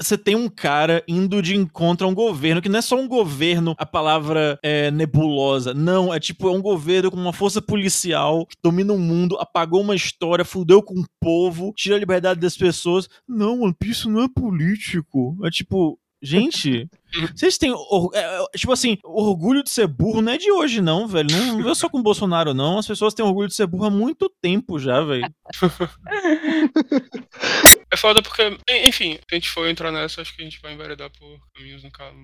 Você tem um cara indo de encontro a um governo, que não é só um governo, a palavra é nebulosa. Não, é tipo, é um governo com uma força policial que domina o mundo, apagou uma história, fudeu com o povo, tira a liberdade das pessoas. Não, One Piece não é político. É tipo, gente. <laughs> Vocês têm. é, é, tipo assim, orgulho de ser burro não é de hoje, não, velho. Não, não é só com o Bolsonaro, não. As pessoas têm orgulho de ser burro há muito tempo já, velho. <laughs> É foda porque, enfim, se a gente for entrar nessa, acho que a gente vai enveredar por caminhos no caso.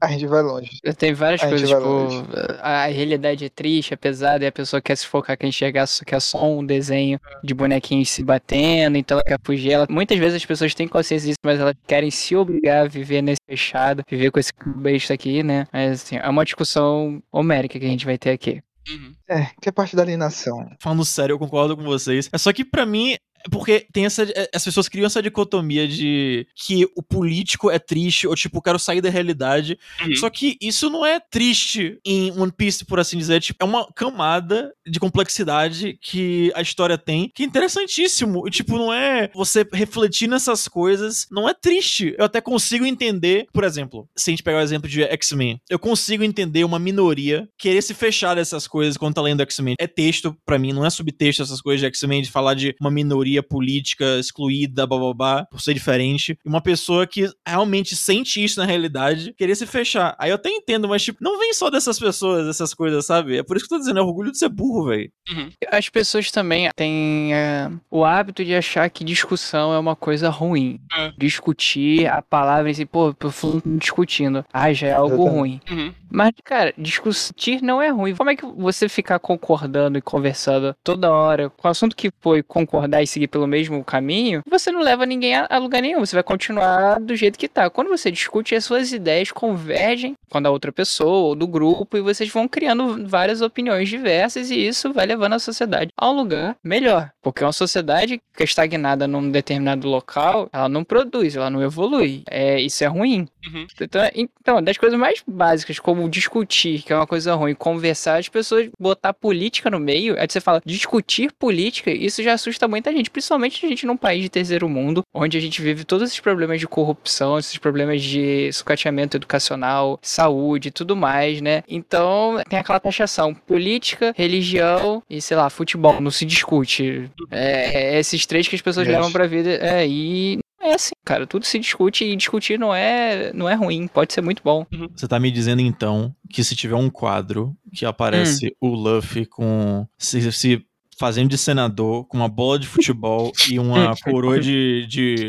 A gente vai longe. Tem várias A coisas, tipo, longe. a realidade é triste, é pesada, e a pessoa quer se focar, quer enxergar só, quer só um desenho de bonequinhos se batendo, então ela quer fugir. Ela, muitas vezes as pessoas têm consciência disso, mas elas querem se obrigar a viver nesse fechado, viver com esse besta aqui, né? Mas assim, é uma discussão homérica que a gente vai ter aqui. Uhum. É, que é parte da alienação. Falando sério, eu concordo com vocês. É só que pra mim. É Porque tem essa. é, As pessoas criam essa dicotomia de que o político é triste, ou tipo, quero sair da realidade. Uhum. Só que isso não é triste em One Piece, por assim dizer. Tipo, é uma camada de complexidade que a história tem, que é interessantíssimo. E, tipo, não é você refletir nessas coisas, não é triste. Eu até consigo entender, por exemplo, se a gente pegar o exemplo de X-Men, eu consigo entender uma minoria querer se fechar dessas coisas quando tá lendo X-Men. É texto, pra mim, não é subtexto essas coisas de X-Men, de falar de uma minoria política excluída, bababá, por ser diferente. E uma pessoa que realmente sente isso na realidade, querer se fechar. Aí eu até entendo, mas, tipo, não vem só dessas pessoas, essas coisas, sabe? É por isso que eu tô dizendo, é orgulho de ser burro, velho. Uhum. As pessoas também têm é, o hábito de achar que discussão é uma coisa ruim. É. Discutir a palavra em si, pô, eu fulano discutindo. Ah, já é algo ruim. Uhum. Mas, cara, discutir não é ruim. Como é que você ficar concordando e conversando toda hora com o assunto que foi concordar e seguir pelo mesmo caminho, você não leva ninguém a, a lugar nenhum. Você vai continuar do jeito que tá. Quando você discute, as suas ideias convergem com a da outra pessoa ou do grupo e vocês vão criando várias opiniões diversas e isso vai levando a sociedade a um lugar melhor. Porque uma sociedade que é estagnada num determinado local, ela não produz, ela não evolui. É, isso é ruim. Uhum. Então, então, das coisas mais básicas, como discutir, que é uma coisa ruim, conversar, as pessoas botar política no meio, aí você fala, discutir política, isso já assusta muita gente, principalmente a gente num país de terceiro mundo, onde a gente vive todos esses problemas de corrupção, esses problemas de sucateamento educacional, saúde e tudo mais, né? Então, tem aquela taxação, política, religião e, sei lá, futebol, não se discute. É, é esses três que as pessoas Gente. levam pra vida, é, e é assim, cara, tudo se discute e discutir não é, não é ruim, pode ser muito bom. Você tá me dizendo então que se tiver um quadro que aparece o Luffy com. Se, se fazendo de senador, com uma bola de futebol <laughs> e uma coroa de, de,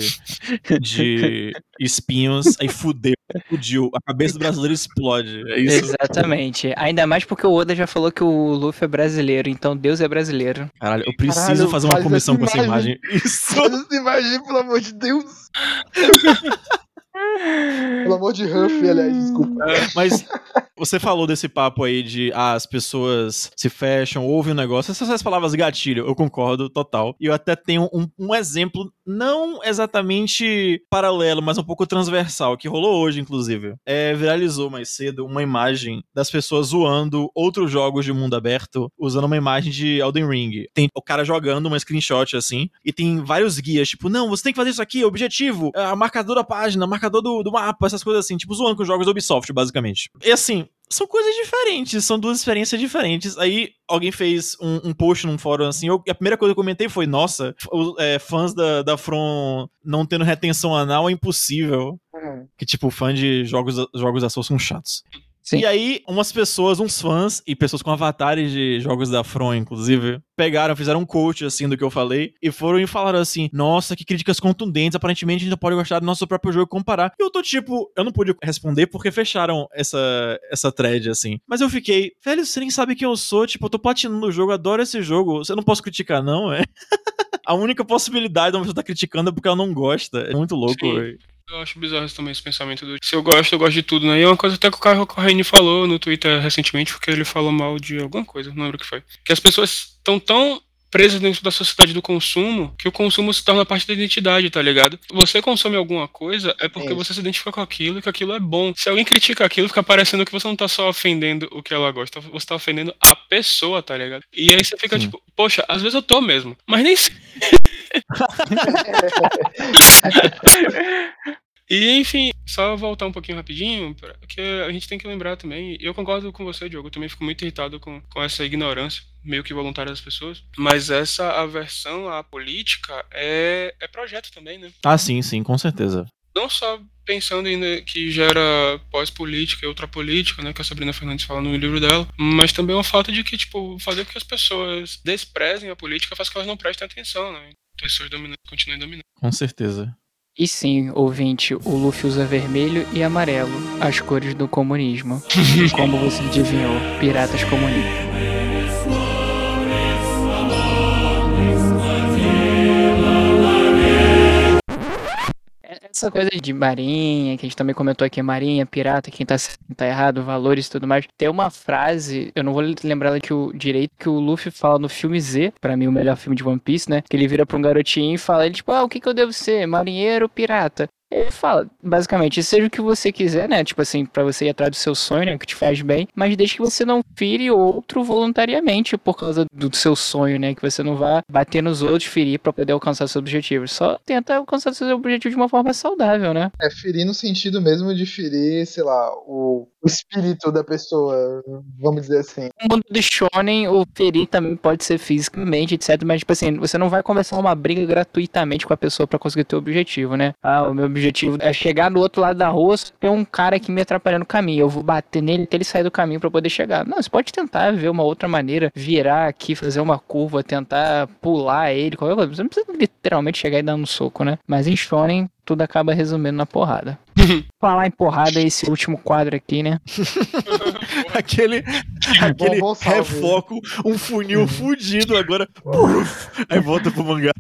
de espinhos, aí fudeu, fudiu. A cabeça do brasileiro explode. É isso. Exatamente. Ainda mais porque o Oda já falou que o Luffy é brasileiro, então Deus é brasileiro. Caralho, eu preciso Caralho, fazer uma faz comissão essa com essa imagem. imagem. Isso. Faz essa imagem, pelo amor de Deus. <laughs> pelo amor de Huff, aliás, desculpa. Mas você falou desse papo aí de ah, as pessoas se fecham, ouvem um negócio. Essas palavras gatilho, eu concordo total. E eu até tenho um, um exemplo, não exatamente paralelo, mas um pouco transversal, que rolou hoje, inclusive. É, viralizou mais cedo uma imagem das pessoas zoando outros jogos de mundo aberto, usando uma imagem de Elden Ring. Tem o cara jogando uma screenshot assim, e tem vários guias, tipo, não, você tem que fazer isso aqui, objetivo, a marcador da página, marcador do, do mapa, essas coisas assim, tipo, zoando com os jogos da Ubisoft, basicamente. E assim, são coisas diferentes, são duas experiências diferentes. Aí alguém fez um, um post num fórum assim, eu- a primeira coisa que eu comentei foi: nossa, os, é, fãs da, da From não tendo retenção anal é impossível. Que, tipo, fã de jogos, jogos da Soul são chatos. Sim. E aí, umas pessoas, uns fãs e pessoas com avatares de jogos da From, inclusive, pegaram, fizeram um coach, assim, do que eu falei, e foram e falaram assim: Nossa, que críticas contundentes, aparentemente a gente não pode gostar do nosso próprio jogo e comparar. E eu tô tipo, eu não pude responder porque fecharam essa, essa thread, assim. Mas eu fiquei, velho, você nem sabe quem eu sou, tipo, eu tô platinando o jogo, adoro esse jogo, você não posso criticar, não, é? <laughs> A única possibilidade de uma pessoa estar criticando é porque ela não gosta. É muito louco, velho. Eu acho bizarro também esse pensamento do se eu gosto, eu gosto de tudo, né? E é uma coisa até que o Caio Corraine falou no Twitter recentemente, porque ele falou mal de alguma coisa, não lembro o que foi. Que as pessoas estão tão presas dentro da sociedade do consumo que o consumo se torna parte da identidade, tá ligado? Você consome alguma coisa é porque Isso. você se identifica com aquilo e que aquilo é bom. Se alguém critica aquilo, fica parecendo que você não tá só ofendendo o que ela gosta, você tá ofendendo a pessoa, tá ligado? E aí você fica Sim. tipo, poxa, às vezes eu tô mesmo, mas nem sei. <laughs> <laughs> E enfim, só voltar um pouquinho rapidinho, pra- que a gente tem que lembrar também, eu concordo com você, Diogo, eu também fico muito irritado com, com essa ignorância, meio que voluntária das pessoas, mas essa aversão à política é, é projeto também, né? Ah, sim, sim, com certeza. Não só pensando em né, que gera pós-política e outra política, né, que a Sabrina Fernandes fala no livro dela, mas também o fato de que, tipo, fazer com que as pessoas desprezem a política faz com que elas não prestem atenção, né? Pessoas continuem dominando. Com certeza. E sim, ouvinte, o Luffy usa vermelho e amarelo, as cores do comunismo. <laughs> Como você adivinhou, piratas comunistas. Essa coisa de marinha, que a gente também comentou aqui, marinha, pirata, quem tá, quem tá errado, valores e tudo mais. Tem uma frase, eu não vou lembrar que o direito, que o Luffy fala no filme Z, pra mim o melhor filme de One Piece, né? Que ele vira pra um garotinho e fala, ele tipo, ah, o que que eu devo ser? Marinheiro ou pirata? Ele fala, basicamente, seja o que você quiser, né? Tipo assim, para você ir atrás do seu sonho, né? Que te faz bem, mas desde que você não fire outro voluntariamente por causa do seu sonho, né? Que você não vá bater nos outros, ferir para poder alcançar seus objetivos. Só tenta alcançar seu objetivo de uma forma saudável, né? É ferir no sentido mesmo de ferir, sei lá, o, o espírito da pessoa, vamos dizer assim. No mundo do shonen, o ferir também pode ser fisicamente, etc. Mas, tipo assim, você não vai começar uma briga gratuitamente com a pessoa para conseguir ter o objetivo, né? Ah, o meu objetivo é chegar no outro lado da rua, tem um cara que me atrapalha no caminho. Eu vou bater nele até ele sair do caminho para poder chegar. Não, você pode tentar ver uma outra maneira, virar aqui, fazer uma curva, tentar pular ele, qualquer coisa. Você não precisa literalmente chegar e dar um soco, né? Mas em Shonen, tudo acaba resumindo na porrada. <laughs> Falar em porrada, esse último quadro aqui, né? <laughs> aquele aquele bom, bom refoco, um funil fudido agora. aí volta pro mangá.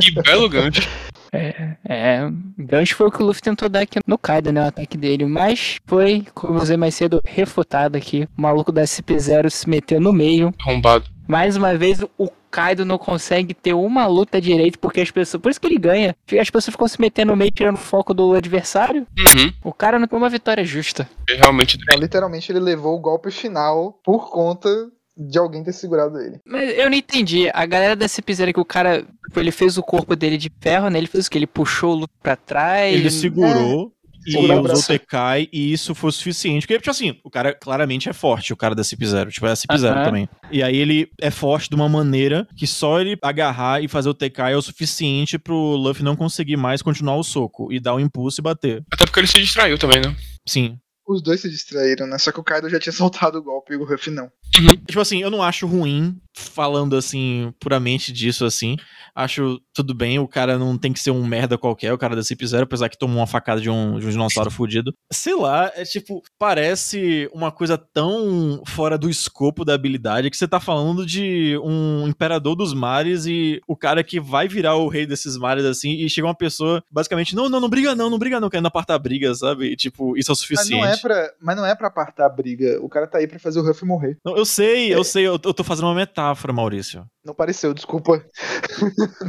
Que belo gancho. É, é, gancho foi o que o Luffy tentou dar aqui no Kaido, né, o ataque dele, mas foi, como eu usei mais cedo, refutado aqui. O maluco da SP0 se meteu no meio. Arrombado. Mais uma vez, o Kaido não consegue ter uma luta direito, porque as pessoas. Por isso que ele ganha. As pessoas ficam se metendo no meio, tirando o foco do adversário. Uhum. O cara não tem uma vitória justa. Ele realmente. É, literalmente, ele levou o golpe final por conta de alguém ter segurado ele. Mas eu não entendi. A galera da CP0 que o cara. Ele fez o corpo dele de ferro, né? Ele fez o que? Ele puxou o Luffy pra trás. Ele segurou. É. E usou o Tekai, e isso foi suficiente. Porque, tipo assim, o cara claramente é forte, o cara da CP0. Tipo, é a CP0 uh -huh. também. E aí ele é forte de uma maneira que só ele agarrar e fazer o Tekai é o suficiente pro Luffy não conseguir mais continuar o soco e dar o um impulso e bater. Até porque ele se distraiu também, né? Sim. Os dois se distraíram, né? Só que o Kaido já tinha <laughs> soltado o golpe e o Ruff não. Uhum. Tipo assim, eu não acho ruim falando assim, puramente disso assim. Acho tudo bem, o cara não tem que ser um merda qualquer, o cara da Cip Zero, apesar que tomou uma facada de um, de um dinossauro <laughs> fudido. Sei lá, é tipo, parece uma coisa tão fora do escopo da habilidade que você tá falando de um imperador dos mares e o cara que vai virar o rei desses mares assim, e chega uma pessoa, basicamente, não, não, não briga não, não briga não, querendo apartar a briga, sabe? E, tipo, isso é o suficiente. Mas não é pra, mas não é pra apartar a briga, o cara tá aí pra fazer o Ruff morrer. Não, eu sei, é. eu sei, eu, eu tô fazendo uma metáfora, Maurício. Não pareceu, desculpa.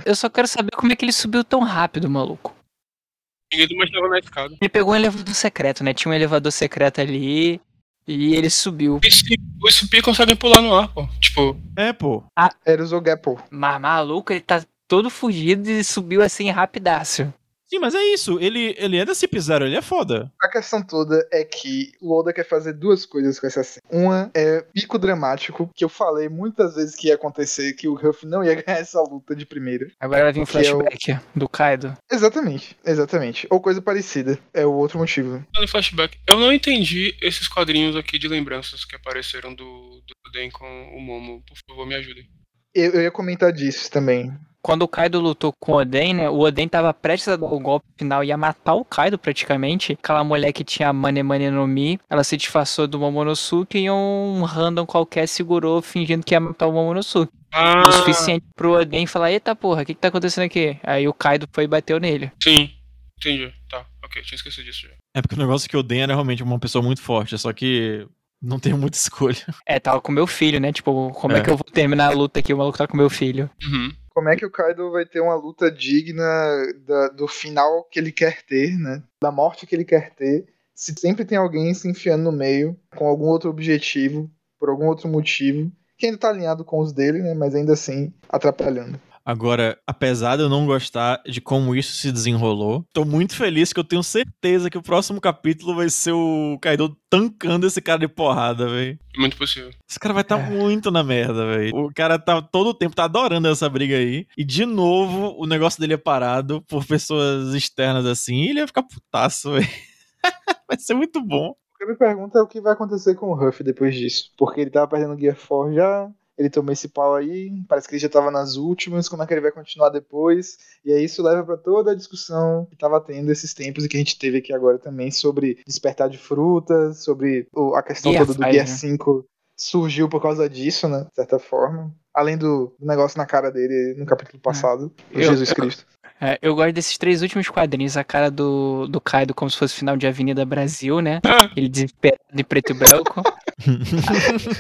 eu só quero saber como é que ele subiu tão rápido, maluco. Ninguém mais estava na escada. Ele pegou um elevador secreto, né? Tinha um elevador secreto ali. E ele subiu. O Supi consegue pular no ar, pô. Tipo. É, pô. Ah, Era o Zogapo. Mas maluco, ele tá todo fugido e subiu assim rapidaço. Sim, mas é isso. Ele, ele é da Cip Zero, ele é foda. A questão toda é que o Oda quer fazer duas coisas com essa cena. Uma é pico dramático, que eu falei muitas vezes que ia acontecer, que o Ruff não ia <laughs> ganhar essa luta de primeira. Agora vai vir um flashback é o... do Kaido. Exatamente, exatamente. Ou coisa parecida. É o outro motivo. No flashback, eu não entendi esses quadrinhos aqui de lembranças que apareceram do, do Den com o Momo. Por favor, me ajudem. Eu, eu ia comentar disso também quando o Kaido lutou com o Oden, né? O Oden tava prestes a dar o golpe final e ia matar o Kaido praticamente. Aquela mulher que tinha Mane Mane no Mi, ela se disfarçou do Momonosuke e um random qualquer segurou fingindo que ia matar o Momonosuke. Ah. O suficiente pro Oden falar, eita porra, o que que tá acontecendo aqui? Aí o Kaido foi e bateu nele. Sim, entendi. Tá, ok, tinha esquecido disso já. É porque o negócio é que o Oden era realmente uma pessoa muito forte, só que não tenho muita <laughs> escolha. É, tava com meu filho, né? Tipo, como é, é que eu vou terminar a luta aqui? O maluco tá com meu filho. Uhum como é que o Kaido vai ter uma luta digna da, do final que ele quer ter, né? Da morte que ele quer ter, se sempre tem alguém se enfiando no meio com algum outro objetivo, por algum outro motivo, que ainda tá alinhado com os dele, né? Mas ainda assim atrapalhando. Agora, apesar de eu não gostar de como isso se desenrolou, tô muito feliz que eu tenho certeza que o próximo capítulo vai ser o Kaido tancando esse cara de porrada, velho. Muito possível. Esse cara vai estar tá é. muito na merda, velho. O cara tá todo o tempo, tá adorando essa briga aí. E de novo, o negócio dele é parado por pessoas externas assim. E ele vai ficar putaço, velho. <laughs> vai ser muito bom. O que me pergunta é o que vai acontecer com o Huff depois disso. Porque ele tava perdendo Gear 4 já ele tomou esse pau aí, parece que ele já tava nas últimas, como é que ele vai continuar depois? E aí isso leva para toda a discussão que tava tendo esses tempos e que a gente teve aqui agora também sobre despertar de frutas, sobre a questão Gear toda do Gear né? 5 surgiu por causa disso, né, de certa forma. Além do negócio na cara dele no capítulo passado, do Eu- Jesus eu- Cristo. É, eu gosto desses três últimos quadrinhos. A cara do, do Kaido como se fosse final de Avenida Brasil, né? Ele desesperado em preto e branco.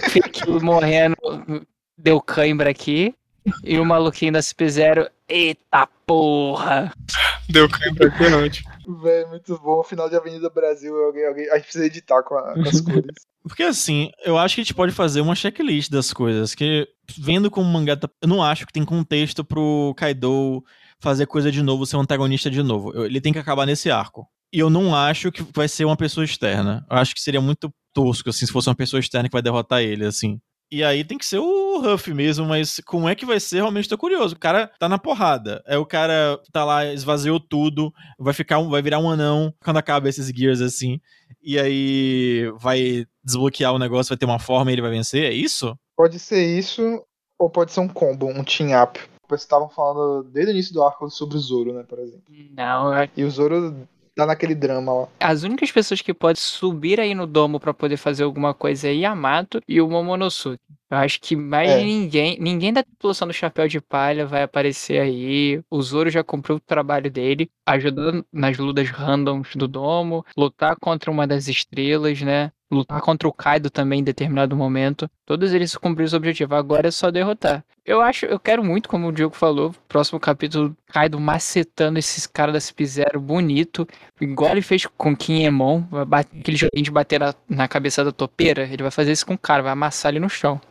Fique morrendo, deu cãibra aqui. E o maluquinho da CP0, eita porra! Deu cãibra aqui é ótimo. Véi, muito bom. Final de Avenida Brasil, alguém, alguém, a gente precisa editar com, a- com as cores. <laughs> Porque assim, eu acho que a gente pode fazer uma checklist das coisas. Que vendo como o mangá tá. Eu não acho que tem contexto pro Kaido fazer coisa de novo, ser um antagonista de novo. Eu- Ele tem que acabar nesse arco. E eu não acho que vai ser uma pessoa externa. Eu acho que seria muito tosco, assim, se fosse uma pessoa externa que vai derrotar ele, assim. E aí tem que ser o Huff mesmo, mas como é que vai ser, realmente tô curioso. O cara tá na porrada. É o cara tá lá, esvaziou tudo, vai ficar um, vai virar um anão quando acaba esses gears assim. E aí vai desbloquear o negócio, vai ter uma forma e ele vai vencer, é isso? Pode ser isso, ou pode ser um combo, um team-up. Vocês estavam falando desde o início do arco sobre o Zoro, né, por exemplo. Não, eu- E o Zoro tá naquele drama lá. as únicas pessoas que podem subir aí no domo pra poder fazer alguma coisa é Yamato e o Momonosuke. Eu acho que mais É. ninguém, ninguém da tripulação do Chapéu de Palha vai aparecer aí. O Zoro já cumpriu o trabalho dele, ajudando nas lutas randoms do domo, lutar contra uma das estrelas, né? Lutar contra o Kaido também em determinado momento. Todos eles cumpriram os objetivos. Agora é só derrotar. Eu acho, eu quero muito, como o Diogo falou, próximo capítulo, Kaido macetando esses caras da CP0 bonito. Igual ele fez com Kinemon, vai bater- aquele joguinho de bater na, na cabeça da topeira, ele vai fazer isso com o cara, vai amassar ele no chão.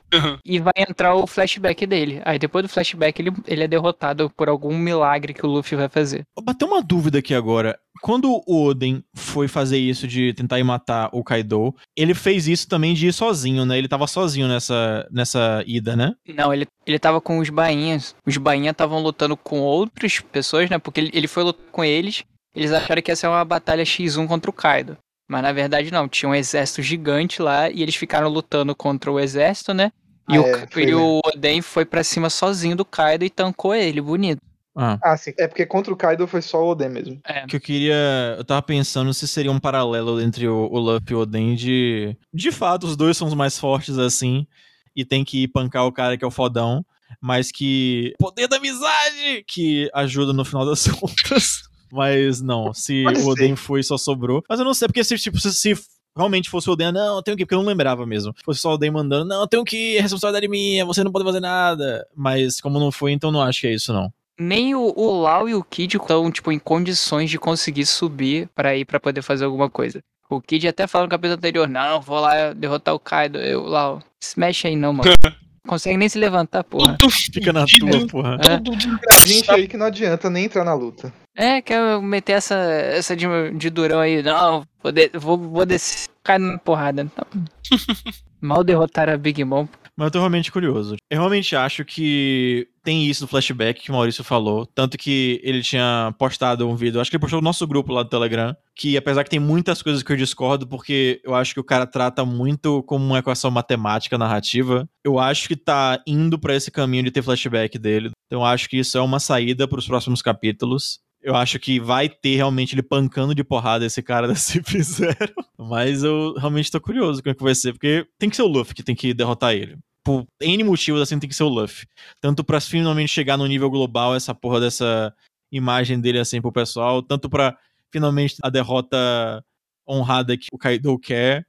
E vai entrar o flashback dele. Aí depois do flashback ele, ele é derrotado por algum milagre que o Luffy vai fazer. Bateu uma dúvida aqui agora. Quando o Oden foi fazer isso de tentar ir matar o Kaido, ele fez isso também de ir sozinho, né? Ele tava sozinho nessa, nessa ida, né? Não, ele, ele tava com os bainhas. Os bainhas estavam lutando com outras pessoas, né? Porque ele, ele foi lutar com eles. Eles acharam que ia ser uma batalha X1 contra o Kaido. Mas na verdade não, tinha um exército gigante lá e eles ficaram lutando contra o exército, né? E, Ah, o, é, foi e mesmo. o Oden foi pra cima sozinho do Kaido e tancou ele, bonito. Ah. Ah, sim. É porque contra o Kaido foi só o Oden mesmo. É. Que eu queria. Eu tava pensando se seria um paralelo entre o, o Luffy e o Oden de. De fato, os dois são os mais fortes assim. E tem que ir pancar o cara que é o fodão. Mas que. Poder da amizade! Que ajuda no final das <laughs> contas. Mas não, se Pode o Oden ser. foi só sobrou. Mas eu não sei, porque se, tipo, se, se realmente fosse o Oden, não, eu tenho que ir, porque eu não lembrava mesmo. Fosse só o Oden mandando, não, eu tenho que ir, é responsabilidade minha, você não pode fazer nada. Mas como não foi, então não acho que é isso, não. Nem o, o Lau e o Kid estão, tipo, em condições de conseguir subir pra ir pra poder fazer alguma coisa. O Kid até falou no capítulo anterior, não, vou lá derrotar o Kaido. Eu, Lau, se mexe aí não, mano. <laughs> Consegue nem se levantar, porra. Tudo Fica na tua, porra. É. Tudo Gente desgraçado. aí que não adianta nem entrar na luta. É, quer meter essa, essa de, de durão aí. Não, vou, de- vou, vou descer, cai na porrada. Tá. <laughs> Mal derrotar a Big Mom. Mas eu tô realmente curioso. Eu realmente acho que tem isso no flashback que o Maurício falou. Tanto que ele tinha postado um vídeo, acho que ele postou no nosso grupo lá do Telegram. Que apesar que tem muitas coisas que eu discordo, porque eu acho que o cara trata muito como uma equação matemática narrativa. Eu acho que tá indo pra esse caminho de ter flashback dele. Então eu acho que isso é uma saída pros próximos capítulos. Eu acho que vai ter realmente ele pancando de porrada esse cara <laughs> da CP0. Mas eu realmente tô curioso como é que vai ser, porque tem que ser o Luffy que tem que derrotar ele. Por N motivos, assim, tem que ser o Luffy. Tanto pra finalmente chegar no nível global, essa porra dessa imagem dele, assim, pro pessoal. Tanto pra finalmente a derrota honrada que o Kaido quer.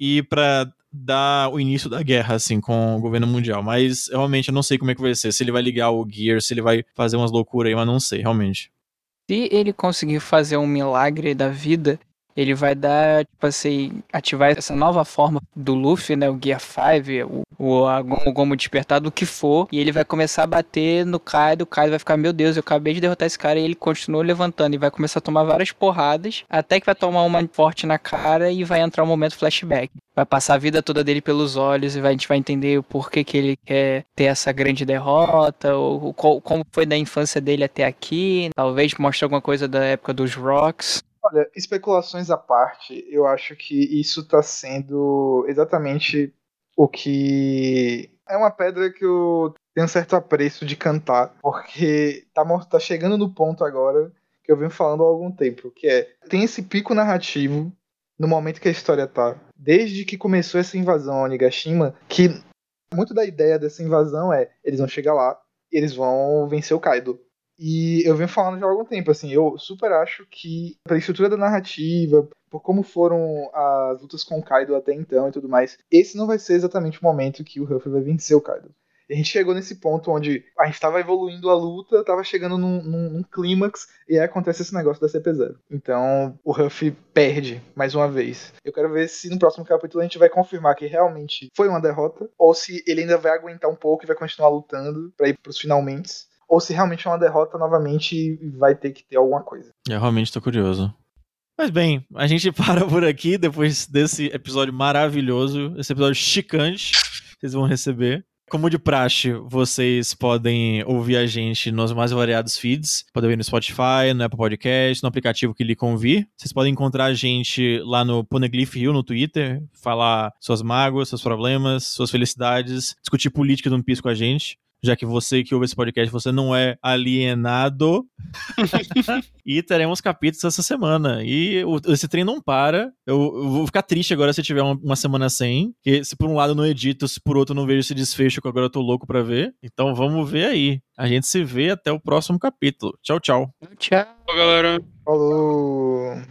E pra dar o início da guerra, assim, com o governo mundial. Mas, realmente, eu não sei como é que vai ser. Se ele vai ligar o Gear, se ele vai fazer umas loucuras aí, mas não sei, realmente. Se ele conseguir fazer um milagre da vida, ele vai dar, tipo assim, ativar essa nova forma do Luffy, né? O Gear 5, o, o, a Gomu Gomu despertar do que for, e ele vai começar a bater no Kaido, o Kaido vai ficar, meu Deus, eu acabei de derrotar esse cara, e ele continua levantando, e vai começar a tomar várias porradas, até que vai tomar uma forte na cara e vai entrar um momento flashback. Vai passar a vida toda dele pelos olhos e vai- a gente vai entender o porquê que ele quer ter essa grande derrota, ou, ou como foi da infância dele até aqui, talvez mostre alguma coisa da época dos Rocks. Olha, especulações à parte, eu acho que isso tá sendo exatamente o que é uma pedra que eu tenho um certo apreço de cantar, porque tá, tá chegando no ponto agora que eu venho falando há algum tempo, que é tem esse pico narrativo no momento que a história tá. Desde que começou essa invasão ao Onigashima, que muito da ideia dessa invasão é eles vão chegar lá e eles vão vencer o Kaido. E eu venho falando já há algum tempo, assim, eu super acho que pela estrutura da narrativa, por como foram as lutas com o Kaido até então e tudo mais, esse não vai ser exatamente o momento que o Ruffy vai vencer o Kaido. A gente chegou nesse ponto onde a gente estava evoluindo a luta, estava chegando num, num, num, clímax, e aí acontece esse negócio da CP0. Então o Ruff perde mais uma vez. Eu quero ver se no próximo capítulo a gente vai confirmar que realmente foi uma derrota, ou se ele ainda vai aguentar um pouco e vai continuar lutando para ir pros finalmente. Ou se realmente é uma derrota novamente e vai ter que ter alguma coisa. Eu realmente tô curioso. Mas bem, a gente <laughs> para por aqui depois desse episódio maravilhoso, esse episódio chicante que vocês vão receber. Como de praxe, vocês podem ouvir a gente nos mais variados feeds. Podem ouvir no Spotify, no Apple Podcast, no aplicativo que lhe convir. Vocês podem encontrar a gente lá no Poneglyph Rio no Twitter, falar suas mágoas, seus problemas, suas felicidades, discutir política do One Piece com a gente já que você que ouve esse podcast, você não é alienado. <laughs> e teremos capítulos essa semana. E o, esse trem não para. Eu, eu, vou ficar triste agora se tiver uma, uma, semana sem. Que se por um lado eu não edito, se por outro eu não vejo esse desfecho, que agora eu tô louco pra ver. Então vamos ver aí. A gente se vê até o próximo capítulo. Tchau, tchau. Tchau. Tchau, galera. Falou.